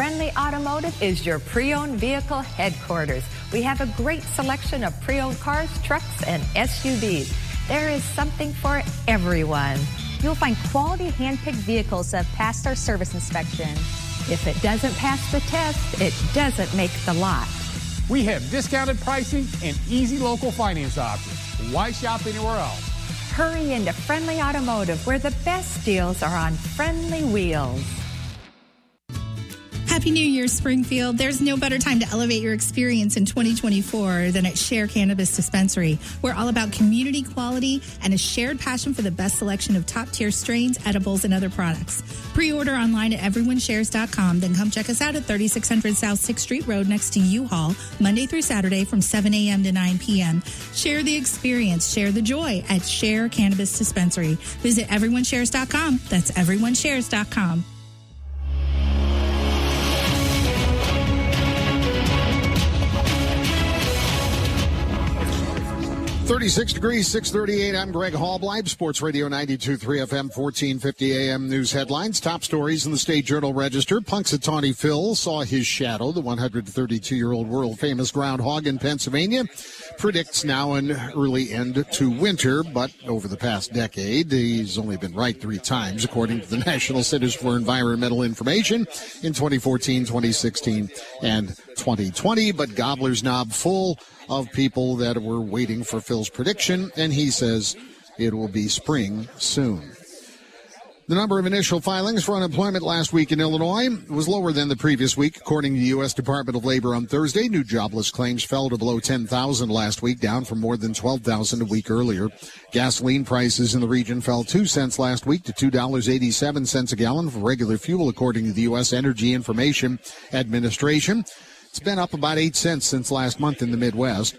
[SPEAKER 23] Friendly Automotive is your pre-owned vehicle headquarters. We have a great selection of pre-owned cars, trucks, and SUVs. There is something for everyone.
[SPEAKER 24] You'll find quality hand-picked vehicles that have passed our service inspection.
[SPEAKER 23] If it doesn't pass the test, it doesn't make the lot.
[SPEAKER 25] We have discounted pricing and easy local finance options. Why shop anywhere else?
[SPEAKER 23] Hurry into Friendly Automotive where the best deals are on friendly wheels.
[SPEAKER 26] Happy New Year, Springfield. There's no better time to elevate your experience in 2024 than at Share Cannabis Dispensary. We're all about community quality and a shared passion for the best selection of top tier strains, edibles, and other products. Pre order online at everyoneshares.com, then come check us out at 3600 South 6th Street Road next to U Haul, Monday through Saturday from 7 a.m. to 9 p.m. Share the experience, share the joy at Share Cannabis Dispensary. Visit everyoneshares.com. That's everyoneshares.com.
[SPEAKER 9] 36 degrees, 638. I'm Greg Hallbleib, Sports Radio 92.3 FM, 1450 AM news headlines. Top stories in the State Journal Register. Punxsutawney Phil saw his shadow, the 132 year old world famous groundhog in Pennsylvania. Predicts now an early end to winter, but over the past decade, he's only been right three times, according to the [laughs] National Centers for Environmental Information in 2014, 2016, and 2020. But Gobbler's Knob full of people that were waiting for Phil's prediction, and he says it will be spring soon. The number of initial filings for unemployment last week in Illinois was lower than the previous week, according to the U.S. Department of Labor on Thursday. New jobless claims fell to below 10,000 last week, down from more than 12,000 a week earlier. Gasoline prices in the region fell 2 cents last week to $2.87 a gallon for regular fuel, according to the U.S. Energy Information Administration. It's been up about 8 cents since last month in the Midwest.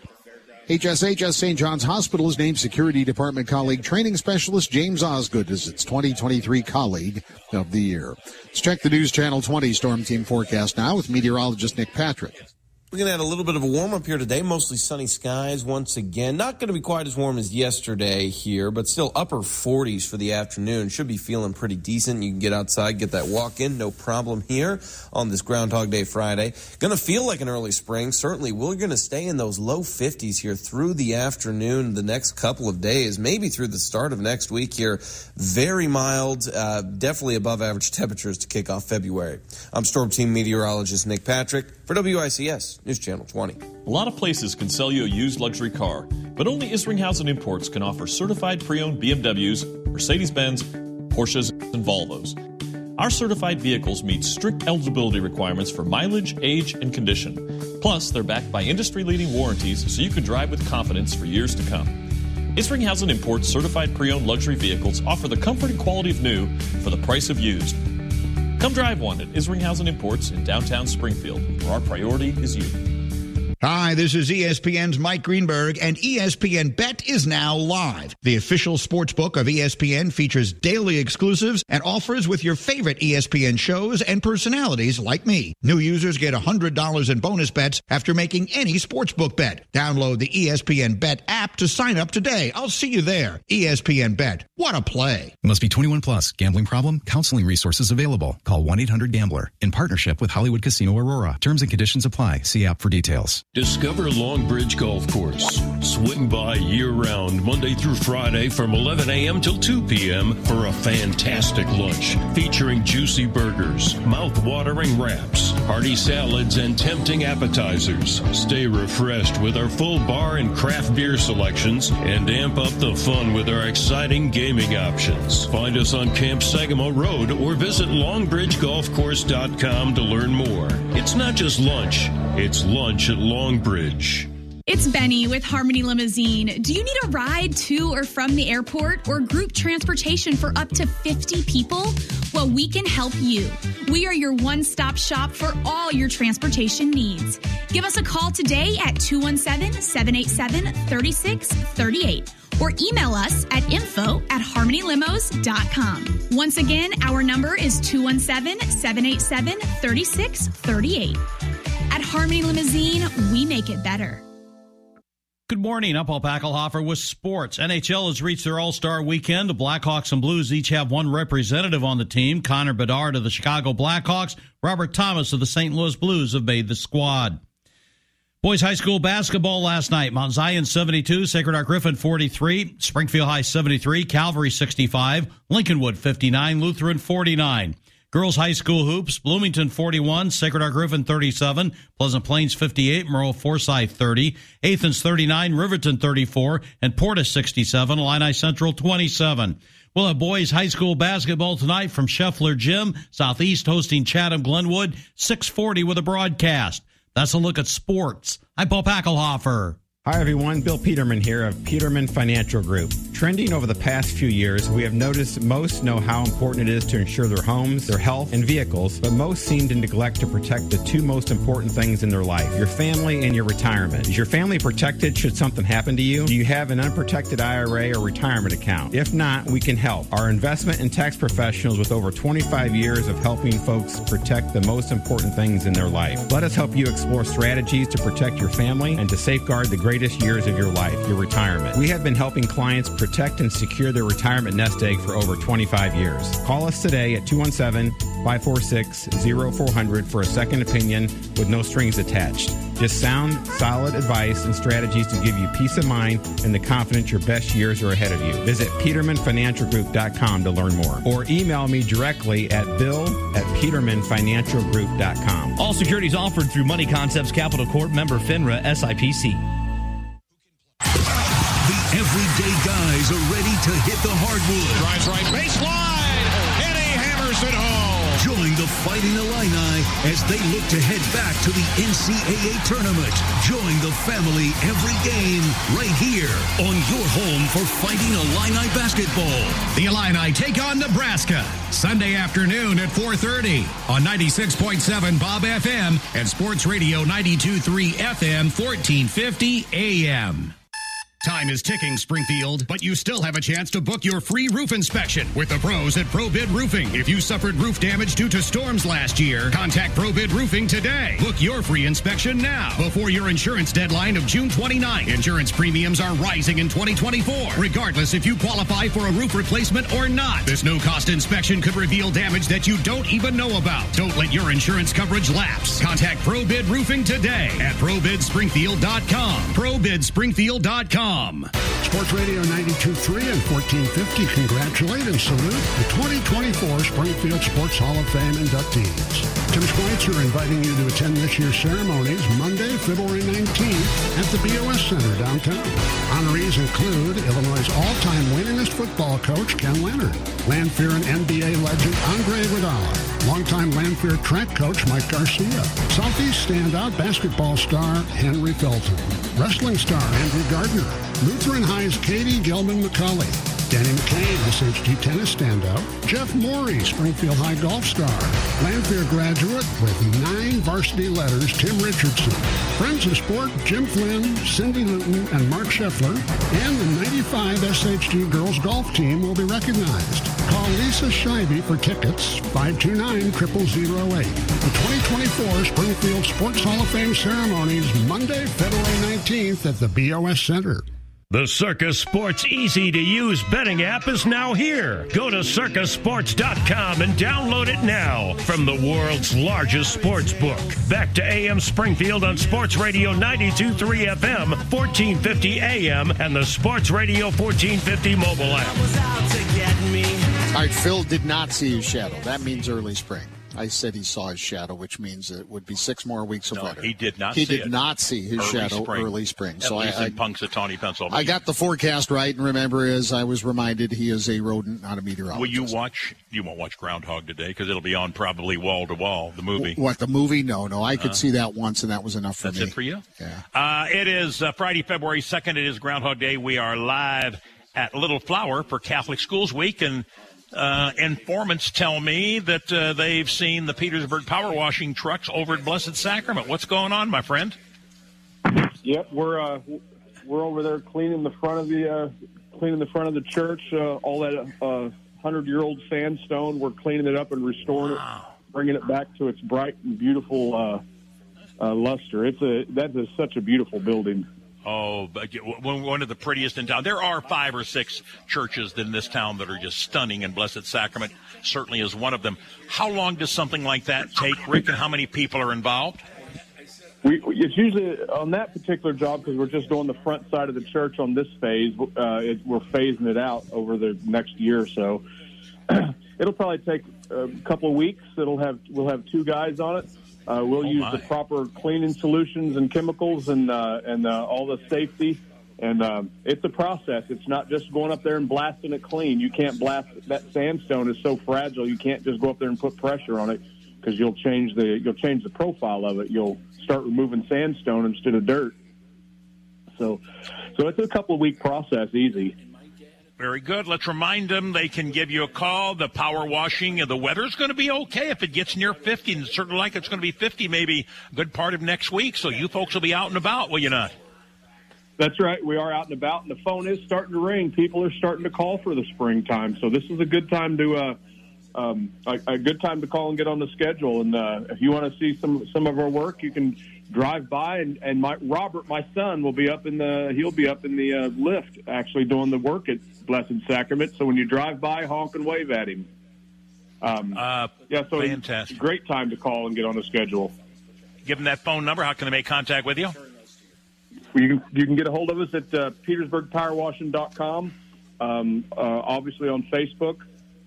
[SPEAKER 9] HSHS St. John's Hospital has named Security Department colleague training specialist James Osgood as its 2023 colleague of the year. Let's check the News Channel 20 Storm Team forecast now with meteorologist Nick Patrick.
[SPEAKER 27] We're going to have a little bit of a warm up here today, mostly sunny skies once again. Not going to be quite as warm as yesterday here, but still upper 40s for the afternoon. Should be feeling pretty decent. You can get outside, get that walk in, no problem here on this Groundhog Day Friday. Going to feel like an early spring. Certainly, we're going to stay in those low 50s here through the afternoon, the next couple of days, maybe through the start of next week here. Very mild, uh, definitely above average temperatures to kick off February. I'm Storm Team meteorologist Nick Patrick for WICS. News Channel 20.
[SPEAKER 19] A lot of places can sell you a used luxury car, but only Isringhausen Imports can offer certified pre-owned BMWs, Mercedes-Benz, Porsches, and Volvos. Our certified vehicles meet strict eligibility requirements for mileage, age, and condition. Plus, they're backed by industry-leading warranties so you can drive with confidence for years to come. Isringhausen Imports certified pre-owned luxury vehicles offer the comfort and quality of new for the price of used. Come drive one at Isringhausen Imports in downtown Springfield, where our priority is you.
[SPEAKER 12] Hi, this is ESPN's Mike Greenberg, and ESPN Bet is now live. The official sports book of ESPN features daily exclusives and offers with your favorite ESPN shows and personalities like me. New users get $100 in bonus bets after making any sportsbook bet. Download the ESPN Bet app to sign up today. I'll see you there. ESPN Bet. What a play.
[SPEAKER 28] Must be 21 plus. Gambling problem? Counseling resources available. Call 1-800-GAMBLER. In partnership with Hollywood Casino Aurora. Terms and conditions apply. See app for details.
[SPEAKER 2] Discover Longbridge Golf Course. Swing by year round, Monday through Friday from 11 a.m. till 2 p.m. for a fantastic lunch featuring juicy burgers, mouth-watering wraps, hearty salads, and tempting appetizers. Stay refreshed with our full bar and craft beer selections and amp up the fun with our exciting gaming options. Find us on Camp Sagamo Road or visit longbridgegolfcourse.com to learn more. It's not just lunch, it's lunch at Longbridge.
[SPEAKER 29] It's Benny with Harmony Limousine. Do you need a ride to or from the airport or group transportation for up to 50 people? Well, we can help you. We are your one stop shop for all your transportation needs. Give us a call today at 217 787 3638 or email us at info at harmonylimos.com. Once again, our number is 217 787 3638. At Harmony Limousine, we make it better.
[SPEAKER 10] Good morning. I'm Paul Packelhofer with sports. NHL has reached their All-Star weekend. The Blackhawks and Blues each have one representative on the team. Connor Bedard of the Chicago Blackhawks, Robert Thomas of the St. Louis Blues have made the squad. Boys high school basketball last night. Mount Zion 72, Sacred Heart Griffin 43, Springfield High 73, Calvary 65, Lincolnwood 59, Lutheran 49. Girls High School Hoops, Bloomington 41, Sacred Heart Griffin 37, Pleasant Plains 58, Maroa-Forsyth 30, Athens 39, Riverton 34, and Portis 67, Illini Central 27. We'll have boys high school basketball tonight from Scheffler Gym, Southeast hosting Chatham Glenwood, 640 with a broadcast. That's a look at sports. I'm Paul Packelhofer.
[SPEAKER 20] Hi, everyone. Bill Peterman here of Peterman Financial Group. Trending over the past few years, we have noticed most know how important it is to insure their homes, their health, and vehicles, but most seem to neglect to protect the two most important things in their life your family and your retirement. Is your family protected should something happen to you? Do you have an unprotected IRA or retirement account? If not, we can help. Our investment and tax professionals with over 25 years of helping folks protect the most important things in their life. Let us help you explore strategies to protect your family and to safeguard the greatest years of your life, your retirement. We have been helping clients protect and secure their retirement nest egg for over 25 years. Call us today at 217 546 0400 for a second opinion with no strings attached. Just sound, solid advice and strategies to give you peace of mind and the confidence your best years are ahead of you. Visit PetermanFinancialGroup.com to learn more or email me directly at bill at PetermanFinancialGroup.com.
[SPEAKER 30] All securities offered through Money Concepts Capital Corp member FINRA SIPC.
[SPEAKER 31] The everyday guys are ready to hit the hardwood.
[SPEAKER 32] Drives right baseline, and he hammers it home.
[SPEAKER 31] Join the Fighting Illini as they look to head back to the NCAA tournament. Join the family every game right here on your home for Fighting Illini basketball.
[SPEAKER 33] The Illini take on Nebraska Sunday afternoon at 4:30 on 96.7 Bob FM and Sports Radio 92.3 FM 1450 AM. Time is ticking, Springfield, but you still have a chance to book your free roof inspection with the pros at ProBid Roofing. If you suffered roof damage due to storms last year, contact ProBid Roofing today. Book your free inspection now before your insurance deadline of June 29. Insurance premiums are rising in 2024, regardless if you qualify for a roof replacement or not. This no-cost inspection could reveal damage that you don't even know about. Don't let your insurance coverage lapse. Contact ProBid Roofing today at ProBidSpringfield.com. ProBidSpringfield.com.
[SPEAKER 34] Sports Radio 92.3 and 1450 congratulate and salute the 2024 Springfield Sports Hall of Fame inductees. Tim Schweitzer inviting you to attend this year's ceremonies Monday, February 19th at the BOS Center downtown. Honorees include Illinois' all-time winningest football coach Ken Leonard, Lanphier and NBA legend Andre Iguodala, longtime Lanphier track coach Mike Garcia, Southeast standout basketball star Henry Felton, wrestling star Andrew Gardner, Lutheran High's Katie Gelman McCauley, Danny McCain, SHG tennis standout, Jeff Morey, Springfield High golf star, Lanphier graduate with nine varsity letters, Tim Richardson, Friends of Sport, Jim Flynn, Cindy Luton, and Mark Scheffler, and the 95 SHG girls golf team will be recognized. Call Lisa Scheibe for tickets, 529-0008. The 2024 Springfield Sports Hall of Fame ceremonies, Monday, February 19th at the BOS Center.
[SPEAKER 2] The Circa Sports easy to use betting app is now here. Go to circasports.com and download it now from the world's largest sports book. Back to AM Springfield on Sports Radio 923 FM, 1450 AM, and the Sports Radio 1450 mobile app.
[SPEAKER 9] All right, Phil did not see his shadow. That means early spring. I said he saw his shadow, which means it would be six more weeks of
[SPEAKER 14] No,
[SPEAKER 9] weather.
[SPEAKER 14] he did not
[SPEAKER 9] He
[SPEAKER 14] see
[SPEAKER 9] did
[SPEAKER 14] it.
[SPEAKER 9] not see his
[SPEAKER 14] Early
[SPEAKER 9] shadow
[SPEAKER 14] spring.
[SPEAKER 9] early spring.
[SPEAKER 14] At
[SPEAKER 9] So I,
[SPEAKER 14] in Punxsutawney, Pennsylvania.
[SPEAKER 9] I got the forecast right, and remember, as I was reminded, he is a rodent, not a meteorologist.
[SPEAKER 14] Will you watch? You won't watch Groundhog today because it'll be on probably wall to wall. The movie.
[SPEAKER 9] What the movie? No, no. I could
[SPEAKER 14] Uh,
[SPEAKER 9] see that once, and that was enough for
[SPEAKER 14] That's
[SPEAKER 9] me.
[SPEAKER 14] it for you.
[SPEAKER 9] Yeah.
[SPEAKER 14] Uh, it is uh, Friday, February 2nd. It is Groundhog Day. We are live at Little Flower for Catholic Schools Week. And uh, informants tell me that uh, they've seen the Petersburg power washing trucks over at Blessed Sacrament. What's going on, my friend?
[SPEAKER 35] Yep, we're uh, we're over there cleaning the front of the uh, cleaning the front of the church. Uh, all that uh, hundred year old sandstone, we're cleaning it up and restoring it, bringing it back to its bright and beautiful uh, uh, luster. It's a that is such a beautiful building.
[SPEAKER 14] Oh, one of the prettiest in town. There are five or six churches in this town that are just stunning, and Blessed Sacrament certainly is one of them. How long does something like that take, Rick, and how many people are involved?
[SPEAKER 35] We, it's usually on that particular job because we're just doing the front side of the church on this phase. Uh, it, we're phasing it out over the next year or so. [clears throat] It'll probably take a couple of weeks. It'll have we'll have two guys on it. Uh, we'll use the proper cleaning solutions and chemicals and uh, and uh, all the safety. And um, it's a process. It's not just going up there and blasting it clean. You can't blast that sandstone is so fragile. You can't just go up there and put pressure on it because you'll change the you'll change the profile of it. You'll start removing sandstone instead of dirt. So, so it's a couple of week process, easy.
[SPEAKER 14] Very good. Let's remind them they can give you a call. The power washing and the weather's going to be okay if it gets near 50, and certainly like it's going to be 50 maybe a good part of next week. So you folks will be out and about, will you not?
[SPEAKER 35] That's right. We are out and about, and the phone is starting to ring. People are starting to call for the springtime, so this is a good time to uh, um, a, a good time to call and get on the schedule. And uh, if you want to see some some of our work, you can drive by, and and my Robert, my son, will be up in the he'll be up in the uh, lift actually doing the work at Blessed Sacrament. So when you drive by, honk and wave at him. Um,
[SPEAKER 14] Uh,
[SPEAKER 35] yeah, so
[SPEAKER 14] fantastic.
[SPEAKER 35] great time to call and get on the schedule.
[SPEAKER 14] Give them that phone number. How can they make contact with you?
[SPEAKER 35] You can, you can get a hold of us at uh, petersburgtirewashing.com, um, uh, obviously on Facebook,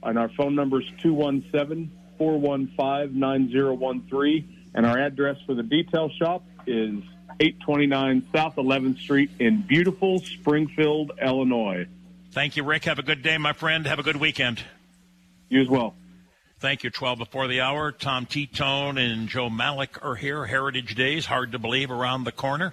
[SPEAKER 35] and our phone number is 217 415 9013. And our address for the detail shop is 829 South 11th Street in beautiful Springfield, Illinois.
[SPEAKER 14] Thank you, Rick. Have a good day, my friend. Have a good weekend.
[SPEAKER 35] You as well.
[SPEAKER 14] Thank you. 12 before the hour. Tom Titone and Joe Malek are here. Heritage Days, hard to believe, around the corner.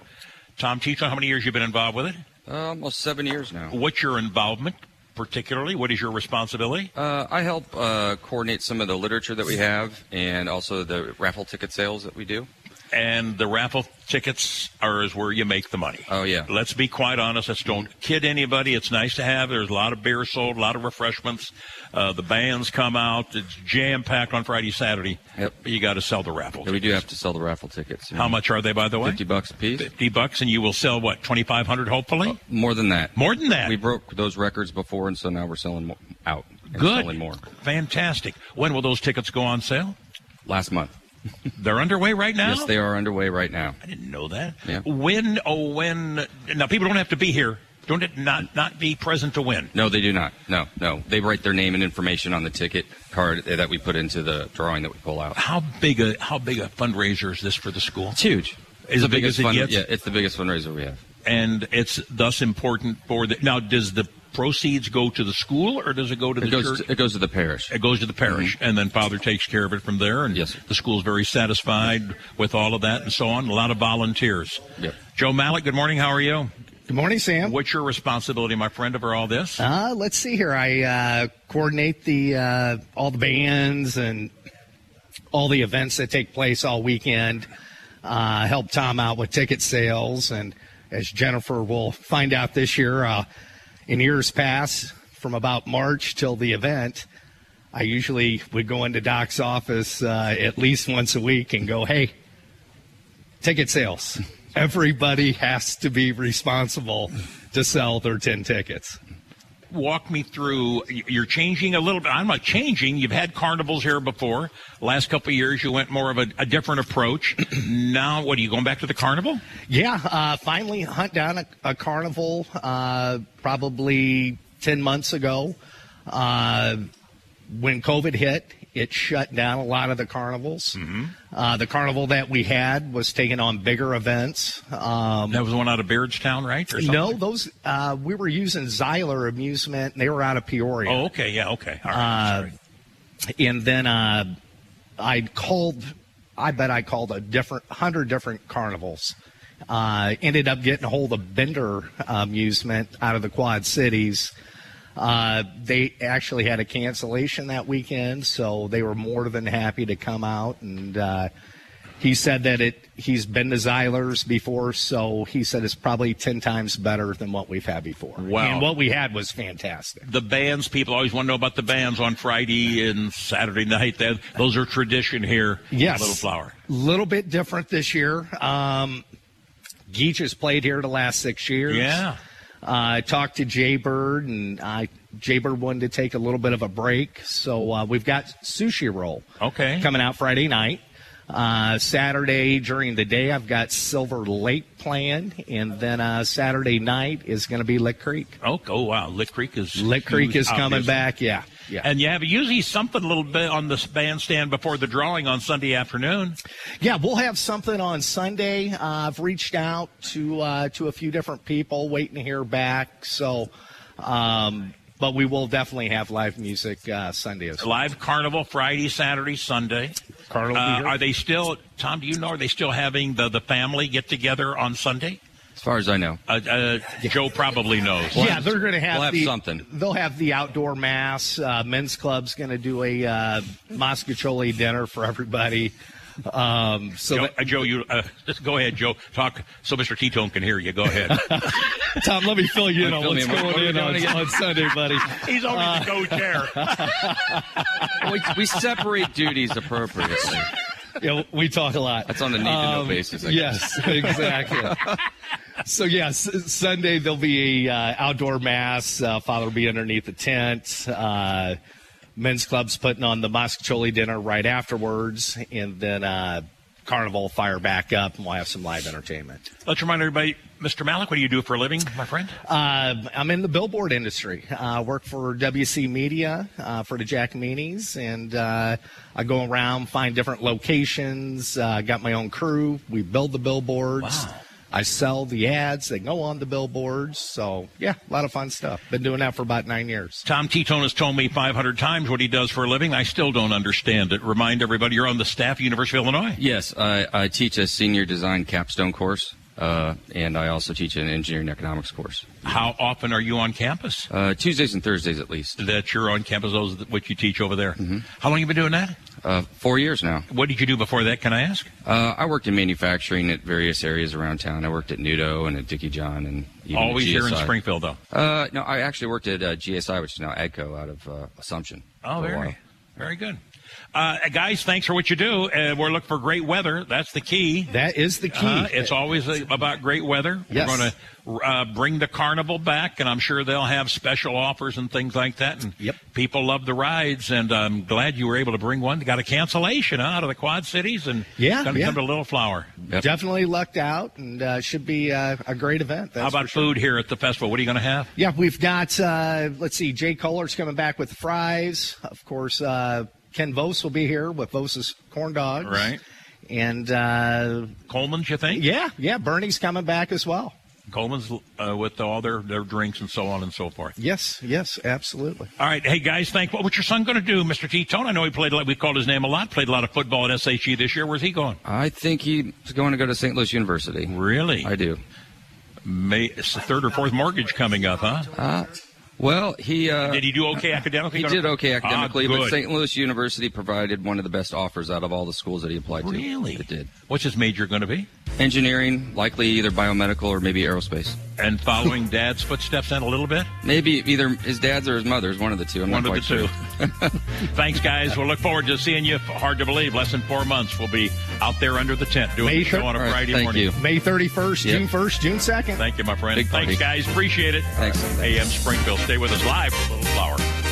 [SPEAKER 14] Tom Titone, how many years you been involved with it?
[SPEAKER 36] Uh, almost seven years now.
[SPEAKER 14] What's your involvement, particularly? What is your responsibility?
[SPEAKER 36] Uh, I help uh, coordinate some of the literature that we have and also the raffle ticket sales that we do.
[SPEAKER 14] And the raffle tickets are is where you make the money.
[SPEAKER 36] Oh, yeah.
[SPEAKER 14] Let's be quite honest. Let's don't kid anybody. It's nice to have. There's a lot of beer sold, a lot of refreshments. Uh, the bands come out. It's jam packed on Friday, Saturday.
[SPEAKER 36] Yep.
[SPEAKER 14] But you got to sell the raffle.
[SPEAKER 36] Yeah, we do have to sell the raffle tickets.
[SPEAKER 14] How much are they, by the way?
[SPEAKER 36] Fifty bucks a piece.
[SPEAKER 14] Fifty bucks, and you will sell what twenty five hundred, hopefully.
[SPEAKER 36] More than that.
[SPEAKER 14] More than that.
[SPEAKER 36] We broke those records before, and so now we're selling mo- out.
[SPEAKER 14] Good.
[SPEAKER 36] Selling more.
[SPEAKER 14] Fantastic. When will those tickets go on sale?
[SPEAKER 36] Last month.
[SPEAKER 14] They're underway right now.
[SPEAKER 36] Yes, they are underway right now.
[SPEAKER 14] I didn't know that.
[SPEAKER 36] Yeah.
[SPEAKER 14] When? Oh, when? Now people don't have to be here. Don't it not not be present to win.
[SPEAKER 36] No, they do not. No, no. They write their name and information on the ticket card that we put into the drawing that we pull out.
[SPEAKER 14] How big a how big a fundraiser is this for the school?
[SPEAKER 36] It's huge.
[SPEAKER 14] As
[SPEAKER 36] the
[SPEAKER 14] big
[SPEAKER 36] biggest fund-? Yeah, it's the biggest fundraiser we have.
[SPEAKER 14] and it's thus important for the. Now, does the proceeds go to the school or does it go to
[SPEAKER 36] It
[SPEAKER 14] the
[SPEAKER 36] goes
[SPEAKER 14] church?
[SPEAKER 36] it goes to the parish.
[SPEAKER 14] It goes to the parish, and then Father takes care of it from there. And
[SPEAKER 36] Yes.
[SPEAKER 14] the school's very satisfied with all of that and so on. A lot of volunteers.
[SPEAKER 36] Yep.
[SPEAKER 14] Joe Malek, good morning. How are you?
[SPEAKER 37] Good morning, Sam.
[SPEAKER 14] What's your responsibility, my friend, over all this?
[SPEAKER 37] Uh, let's see here. I uh, coordinate the uh, all the bands and all the events that take place all weekend. Uh, help Tom out with ticket sales, and as Jennifer will find out this year, uh, in years past, from about March till the event, I usually would go into Doc's office uh, at least once a week and go, "Hey, ticket sales." [laughs] Everybody has to be responsible to sell their 10 tickets.
[SPEAKER 14] Walk me through. You're changing a little bit. I'm not changing. You've had carnivals here before. Last couple of years, you went more of a, a different approach. [clears throat] now, what are you going back to the carnival?
[SPEAKER 37] Yeah, uh, finally hunt down a, a carnival uh, probably 10 months ago. Uh, when COVID hit, it shut down a lot of the carnivals. Uh, the carnival that we had was taking on bigger events. Um,
[SPEAKER 14] That was the one out of Beardstown, right? Or
[SPEAKER 37] no, those uh, we were using Zyler Amusement. And they were out of Peoria.
[SPEAKER 14] Oh, okay. Yeah, okay. All right.
[SPEAKER 37] Uh, and then uh, I called. I bet I called a different hundred different carnivals. Uh, ended up getting a hold of Bender Amusement out of the Quad Cities. Uh, they actually had a cancellation that weekend, so they were more than happy to come out. And uh, he said that it. He's been to Zyler's before, so he said it's probably ten times better than what we've had before.
[SPEAKER 14] Wow.
[SPEAKER 37] And what we had was fantastic.
[SPEAKER 14] the bands people always want to know about the bands on Friday and Saturday night. That those are tradition here.
[SPEAKER 37] Yes.
[SPEAKER 14] Little Flower.
[SPEAKER 37] A little bit different this year. Um, Geach has played here the last six years.
[SPEAKER 14] Yeah.
[SPEAKER 37] Uh, I talked to Jay Bird, and I Jay Bird wanted to take a little bit of a break, so uh, we've got sushi roll.
[SPEAKER 14] Okay.
[SPEAKER 37] coming out Friday night. Uh, Saturday during the day, I've got Silver Lake planned, and then uh, Saturday night is going to be Lick Creek.
[SPEAKER 14] Oh, oh wow! Lick Creek is
[SPEAKER 37] Lick Creek is coming
[SPEAKER 14] obviously.
[SPEAKER 37] back. Yeah, yeah.
[SPEAKER 14] And you have usually something a little bit on the bandstand before the drawing on Sunday afternoon.
[SPEAKER 37] Yeah, we'll have something on Sunday. Uh, I've reached out to uh, to a few different people, waiting to hear back. So, um, but we will definitely have live music uh, Sunday as well.
[SPEAKER 14] Live carnival Friday, Saturday, Sunday.
[SPEAKER 37] Carnival
[SPEAKER 14] Uh, are they still? Tom, do you know? Are they still having the the family get together on Sunday?
[SPEAKER 36] As far as I know.
[SPEAKER 14] Uh, uh, Joe probably knows.
[SPEAKER 37] yeah, they're going to have,
[SPEAKER 36] we'll have
[SPEAKER 37] the,
[SPEAKER 36] something.
[SPEAKER 37] They'll have the outdoor mass. Uh, men's club's going to do a uh, mostaccioli dinner for everybody. Um, so
[SPEAKER 14] Joe,
[SPEAKER 37] that-
[SPEAKER 14] uh, Joe, you uh, just [laughs] go ahead, Joe. Talk so Mr. T-Tone can hear you. Go ahead. [laughs]
[SPEAKER 37] Tom, let me fill you in on
[SPEAKER 36] Fill me
[SPEAKER 37] what's
[SPEAKER 36] in. What- what
[SPEAKER 37] going
[SPEAKER 36] are
[SPEAKER 37] in on,
[SPEAKER 36] again?
[SPEAKER 37] on Sunday, buddy. [laughs]
[SPEAKER 14] He's only the go chair.
[SPEAKER 36] we, we separate duties appropriately.
[SPEAKER 37] yeah, we talk a lot.
[SPEAKER 36] That's on the need to know um, basis. I
[SPEAKER 37] yes, exactly. so yes, Sunday there'll be a uh, outdoor mass. Uh, Father will be underneath the tent. Uh, men's club's putting on the mostaccioli dinner right afterwards, and then uh, Carnival fire back up, and we'll have some live entertainment.
[SPEAKER 14] Let's remind everybody, Mr. Malek, what do you do for a living, my friend?
[SPEAKER 37] Uh, I'm in the billboard industry. I uh, work for WC Media uh, for the Giacomini's, and uh, I go around, find different locations. Uh, got my own crew. We build the billboards.
[SPEAKER 14] Wow.
[SPEAKER 37] I sell the ads. They go on the billboards. So, yeah, a lot of fun stuff. Been doing that for about nine years.
[SPEAKER 14] Tom Titone has told me 500 times what he does for a living. I still don't understand it. Remind everybody you're on the staff, University of Illinois.
[SPEAKER 36] Yes, I, I teach a senior design capstone course. Uh, and I also teach an engineering economics course.
[SPEAKER 14] How often are you on campus?
[SPEAKER 36] Uh, Tuesdays and Thursdays at least.
[SPEAKER 14] That you're on campus, those what you teach over there.
[SPEAKER 36] Mm-hmm.
[SPEAKER 14] How long have you been doing that?
[SPEAKER 36] Uh, four years now.
[SPEAKER 14] What did you do before that? Can I ask?
[SPEAKER 36] Uh, I worked in manufacturing at various areas around town. I worked at Nudo and at DICKEY-john, and
[SPEAKER 14] always here in Springfield, though.
[SPEAKER 36] Uh, no, I actually worked at uh, GSI, which is now AGCO, out of uh, Assumption.
[SPEAKER 14] Oh, very, very good. Uh, guys, thanks for what you do. Uh, we're looking for great weather. That's the key.
[SPEAKER 37] That is the key. Uh,
[SPEAKER 14] it's always about great weather.
[SPEAKER 37] Yes.
[SPEAKER 14] We're going to uh, bring the carnival back, and I'm sure they'll have special offers and things like that. And
[SPEAKER 37] yep.
[SPEAKER 14] people love the rides, and I'm glad you were able to bring one. Got a cancellation huh, out of the Quad Cities, and
[SPEAKER 37] yeah,
[SPEAKER 14] going to
[SPEAKER 37] yeah.
[SPEAKER 14] come to Little Flower.
[SPEAKER 37] Yep. Definitely lucked out, and uh, should be uh, a great event.
[SPEAKER 14] How about
[SPEAKER 37] sure.
[SPEAKER 14] food here at the festival? What are you going to have?
[SPEAKER 37] Yeah, we've got. let's see, Jay Kohler's coming back with fries. Of course. Ken Vos will be here with Vos's corn dogs.
[SPEAKER 14] Right.
[SPEAKER 37] And uh,
[SPEAKER 14] Coleman's, you think?
[SPEAKER 37] Yeah, yeah. Bernie's coming back as well.
[SPEAKER 14] Coleman's uh, with all their, their drinks and so on and so forth.
[SPEAKER 37] Yes, yes, absolutely.
[SPEAKER 14] All right, hey guys, thank. What, what's your son going to do, Mr. T. Tone? I know he played. We called his name a lot. Played a lot of football at SHG this year. Where's he going?
[SPEAKER 36] I think he's going to go to St. Louis University.
[SPEAKER 14] Really?
[SPEAKER 36] I do.
[SPEAKER 14] May it's the third or fourth mortgage coming up, huh?
[SPEAKER 36] Uh, well, he uh,
[SPEAKER 14] did he do okay academically? [laughs]
[SPEAKER 36] He did okay academically,
[SPEAKER 14] ah,
[SPEAKER 36] but St. Louis University provided one of the best offers out of all the schools that he applied to.
[SPEAKER 14] Really,
[SPEAKER 36] it did.
[SPEAKER 14] What's his major going to be?
[SPEAKER 36] Engineering, likely either biomedical or maybe aerospace.
[SPEAKER 14] And following [laughs] dad's footsteps in a little bit?
[SPEAKER 36] Maybe either his dad's or his mother's, one of the two. I'm
[SPEAKER 14] one
[SPEAKER 36] not
[SPEAKER 14] of
[SPEAKER 36] quite
[SPEAKER 14] the
[SPEAKER 36] sure.
[SPEAKER 14] two. [laughs] Thanks, guys. We'll look forward to seeing you. Hard to believe, less than four months. We'll be out there under the tent doing
[SPEAKER 37] May
[SPEAKER 14] the show on a
[SPEAKER 36] right,
[SPEAKER 14] Friday
[SPEAKER 36] thank
[SPEAKER 14] morning.
[SPEAKER 36] You.
[SPEAKER 37] May 31st,
[SPEAKER 36] Yep.
[SPEAKER 37] June 1st, June 2nd.
[SPEAKER 14] Thank you, my friend.
[SPEAKER 36] Big
[SPEAKER 14] Thanks, guys. Appreciate it.
[SPEAKER 36] Thanks.
[SPEAKER 14] AM Springfield. Stay with us live for a Little Flower.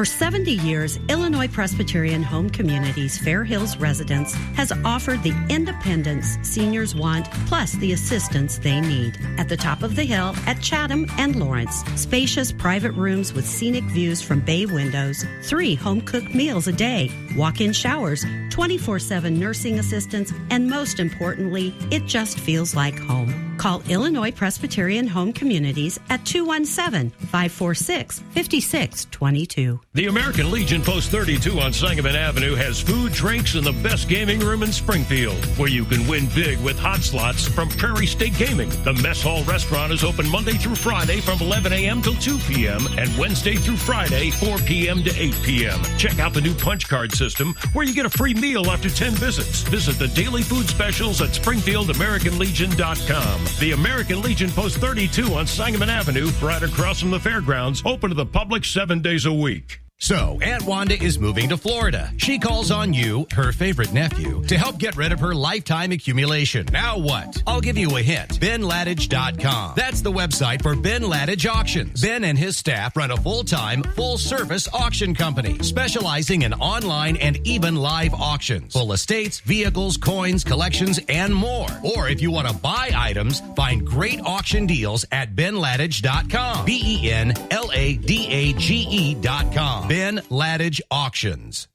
[SPEAKER 38] For 70 years, Illinois Presbyterian Home Communities Fair Hills Residence has offered the independence seniors want plus the assistance they need. At the top of the hill at Chatham and Lawrence, spacious private rooms with scenic views from bay windows, three home cooked meals a day, walk in showers, 24 7 nursing assistance, and most importantly, it just feels like home. Call Illinois Presbyterian Home Communities at 217 546 5622.
[SPEAKER 2] The American Legion Post 32 on Sangamon Avenue has food, drinks, and the best gaming room in Springfield, where you can win big with hot slots from Prairie State Gaming. The Mess Hall restaurant is open Monday through Friday from 11 a.m. till 2 p.m. and Wednesday through Friday 4 p.m. to 8 p.m. Check out the new punch card system where you get a free meal after 10 visits. Visit the daily food specials at SpringfieldAmericanLegion.com. The American Legion Post 32 on Sangamon Avenue, right across from the fairgrounds, open to the public seven days a week.
[SPEAKER 39] So, Aunt Wanda is moving to Florida. She calls on you, her favorite nephew, to help get rid of her lifetime accumulation. Now what? I'll give you a hint. BenLadage.com. That's the website for Ben Ladage Auctions. Ben and his staff run a full-time, full-service auction company specializing in online and even live auctions. Full estates, vehicles, coins, collections, and more. Or if you want to buy items, find great auction deals at BenLadage.com. B-E-N-L-A-D-A-G-E.com. Ben Ladage Auctions.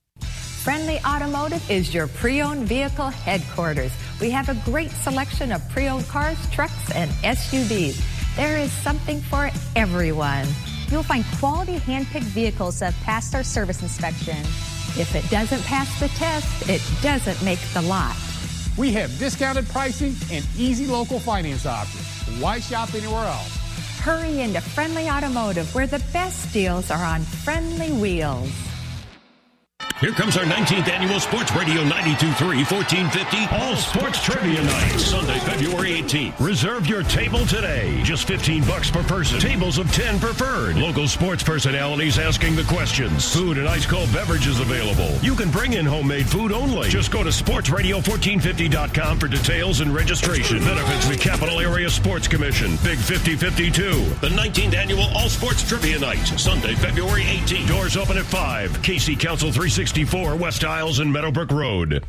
[SPEAKER 23] Friendly Automotive is your pre-owned vehicle headquarters. We have a great selection of pre-owned cars, trucks, and SUVs. There is something for everyone.
[SPEAKER 40] You'll find quality hand-picked vehicles that have passed our service inspection.
[SPEAKER 23] If it doesn't pass the test, it doesn't make the lot.
[SPEAKER 41] We have discounted pricing and easy local finance options. Why shop anywhere else?
[SPEAKER 23] Hurry into Friendly Automotive where the best deals are on friendly wheels.
[SPEAKER 2] Here comes our 19th annual Sports Radio 92.3 1450 All Sports Trivia Night, Sunday, February 18th. Reserve your table today. Just 15 bucks per person. Tables of 10 preferred. Local sports personalities asking the questions. Food and ice cold beverages available. You can bring in homemade food only. Just go to sportsradio1450.com for details and registration. Benefits the Capital Area Sports Commission. Big 5052. The 19th annual All Sports Trivia Night, Sunday, February 18th. Doors open at 5. KC Council 364, West Isles and Meadowbrook Road.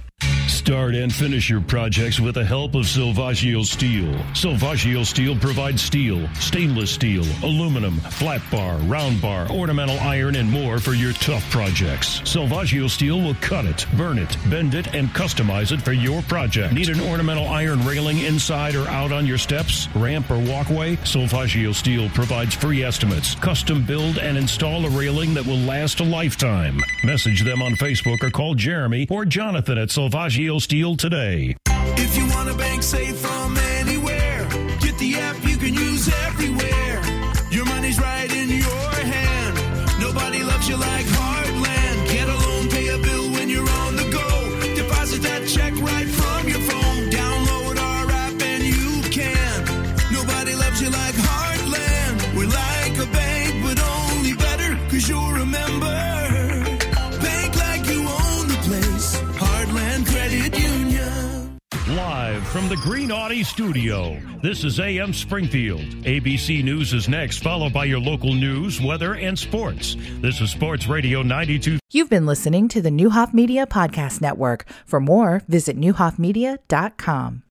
[SPEAKER 2] Start and finish your projects with the help of Silvaggio Steel. Silvaggio Steel provides steel, stainless steel, aluminum, flat bar, round bar, ornamental iron, and more for your tough projects. Silvaggio Steel will cut it, burn it, bend it, and customize it for your project. Need an ornamental iron railing inside or out on your steps, ramp, or walkway? Silvaggio Steel provides free estimates, custom build, and install a railing that will last a lifetime. Message them on Facebook or call Jeremy or Jonathan at Silvaggio Steel today.
[SPEAKER 42] If you want to bank safe from anywhere, get the app you can use everywhere. From the
[SPEAKER 2] Green Audi studio, this is AM Springfield. ABC News is next, followed by your local news, weather, and sports. This is Sports Radio 92.
[SPEAKER 43] You've been listening to the Neuhoff Media Podcast Network. For more, visit neuhoffmedia.com.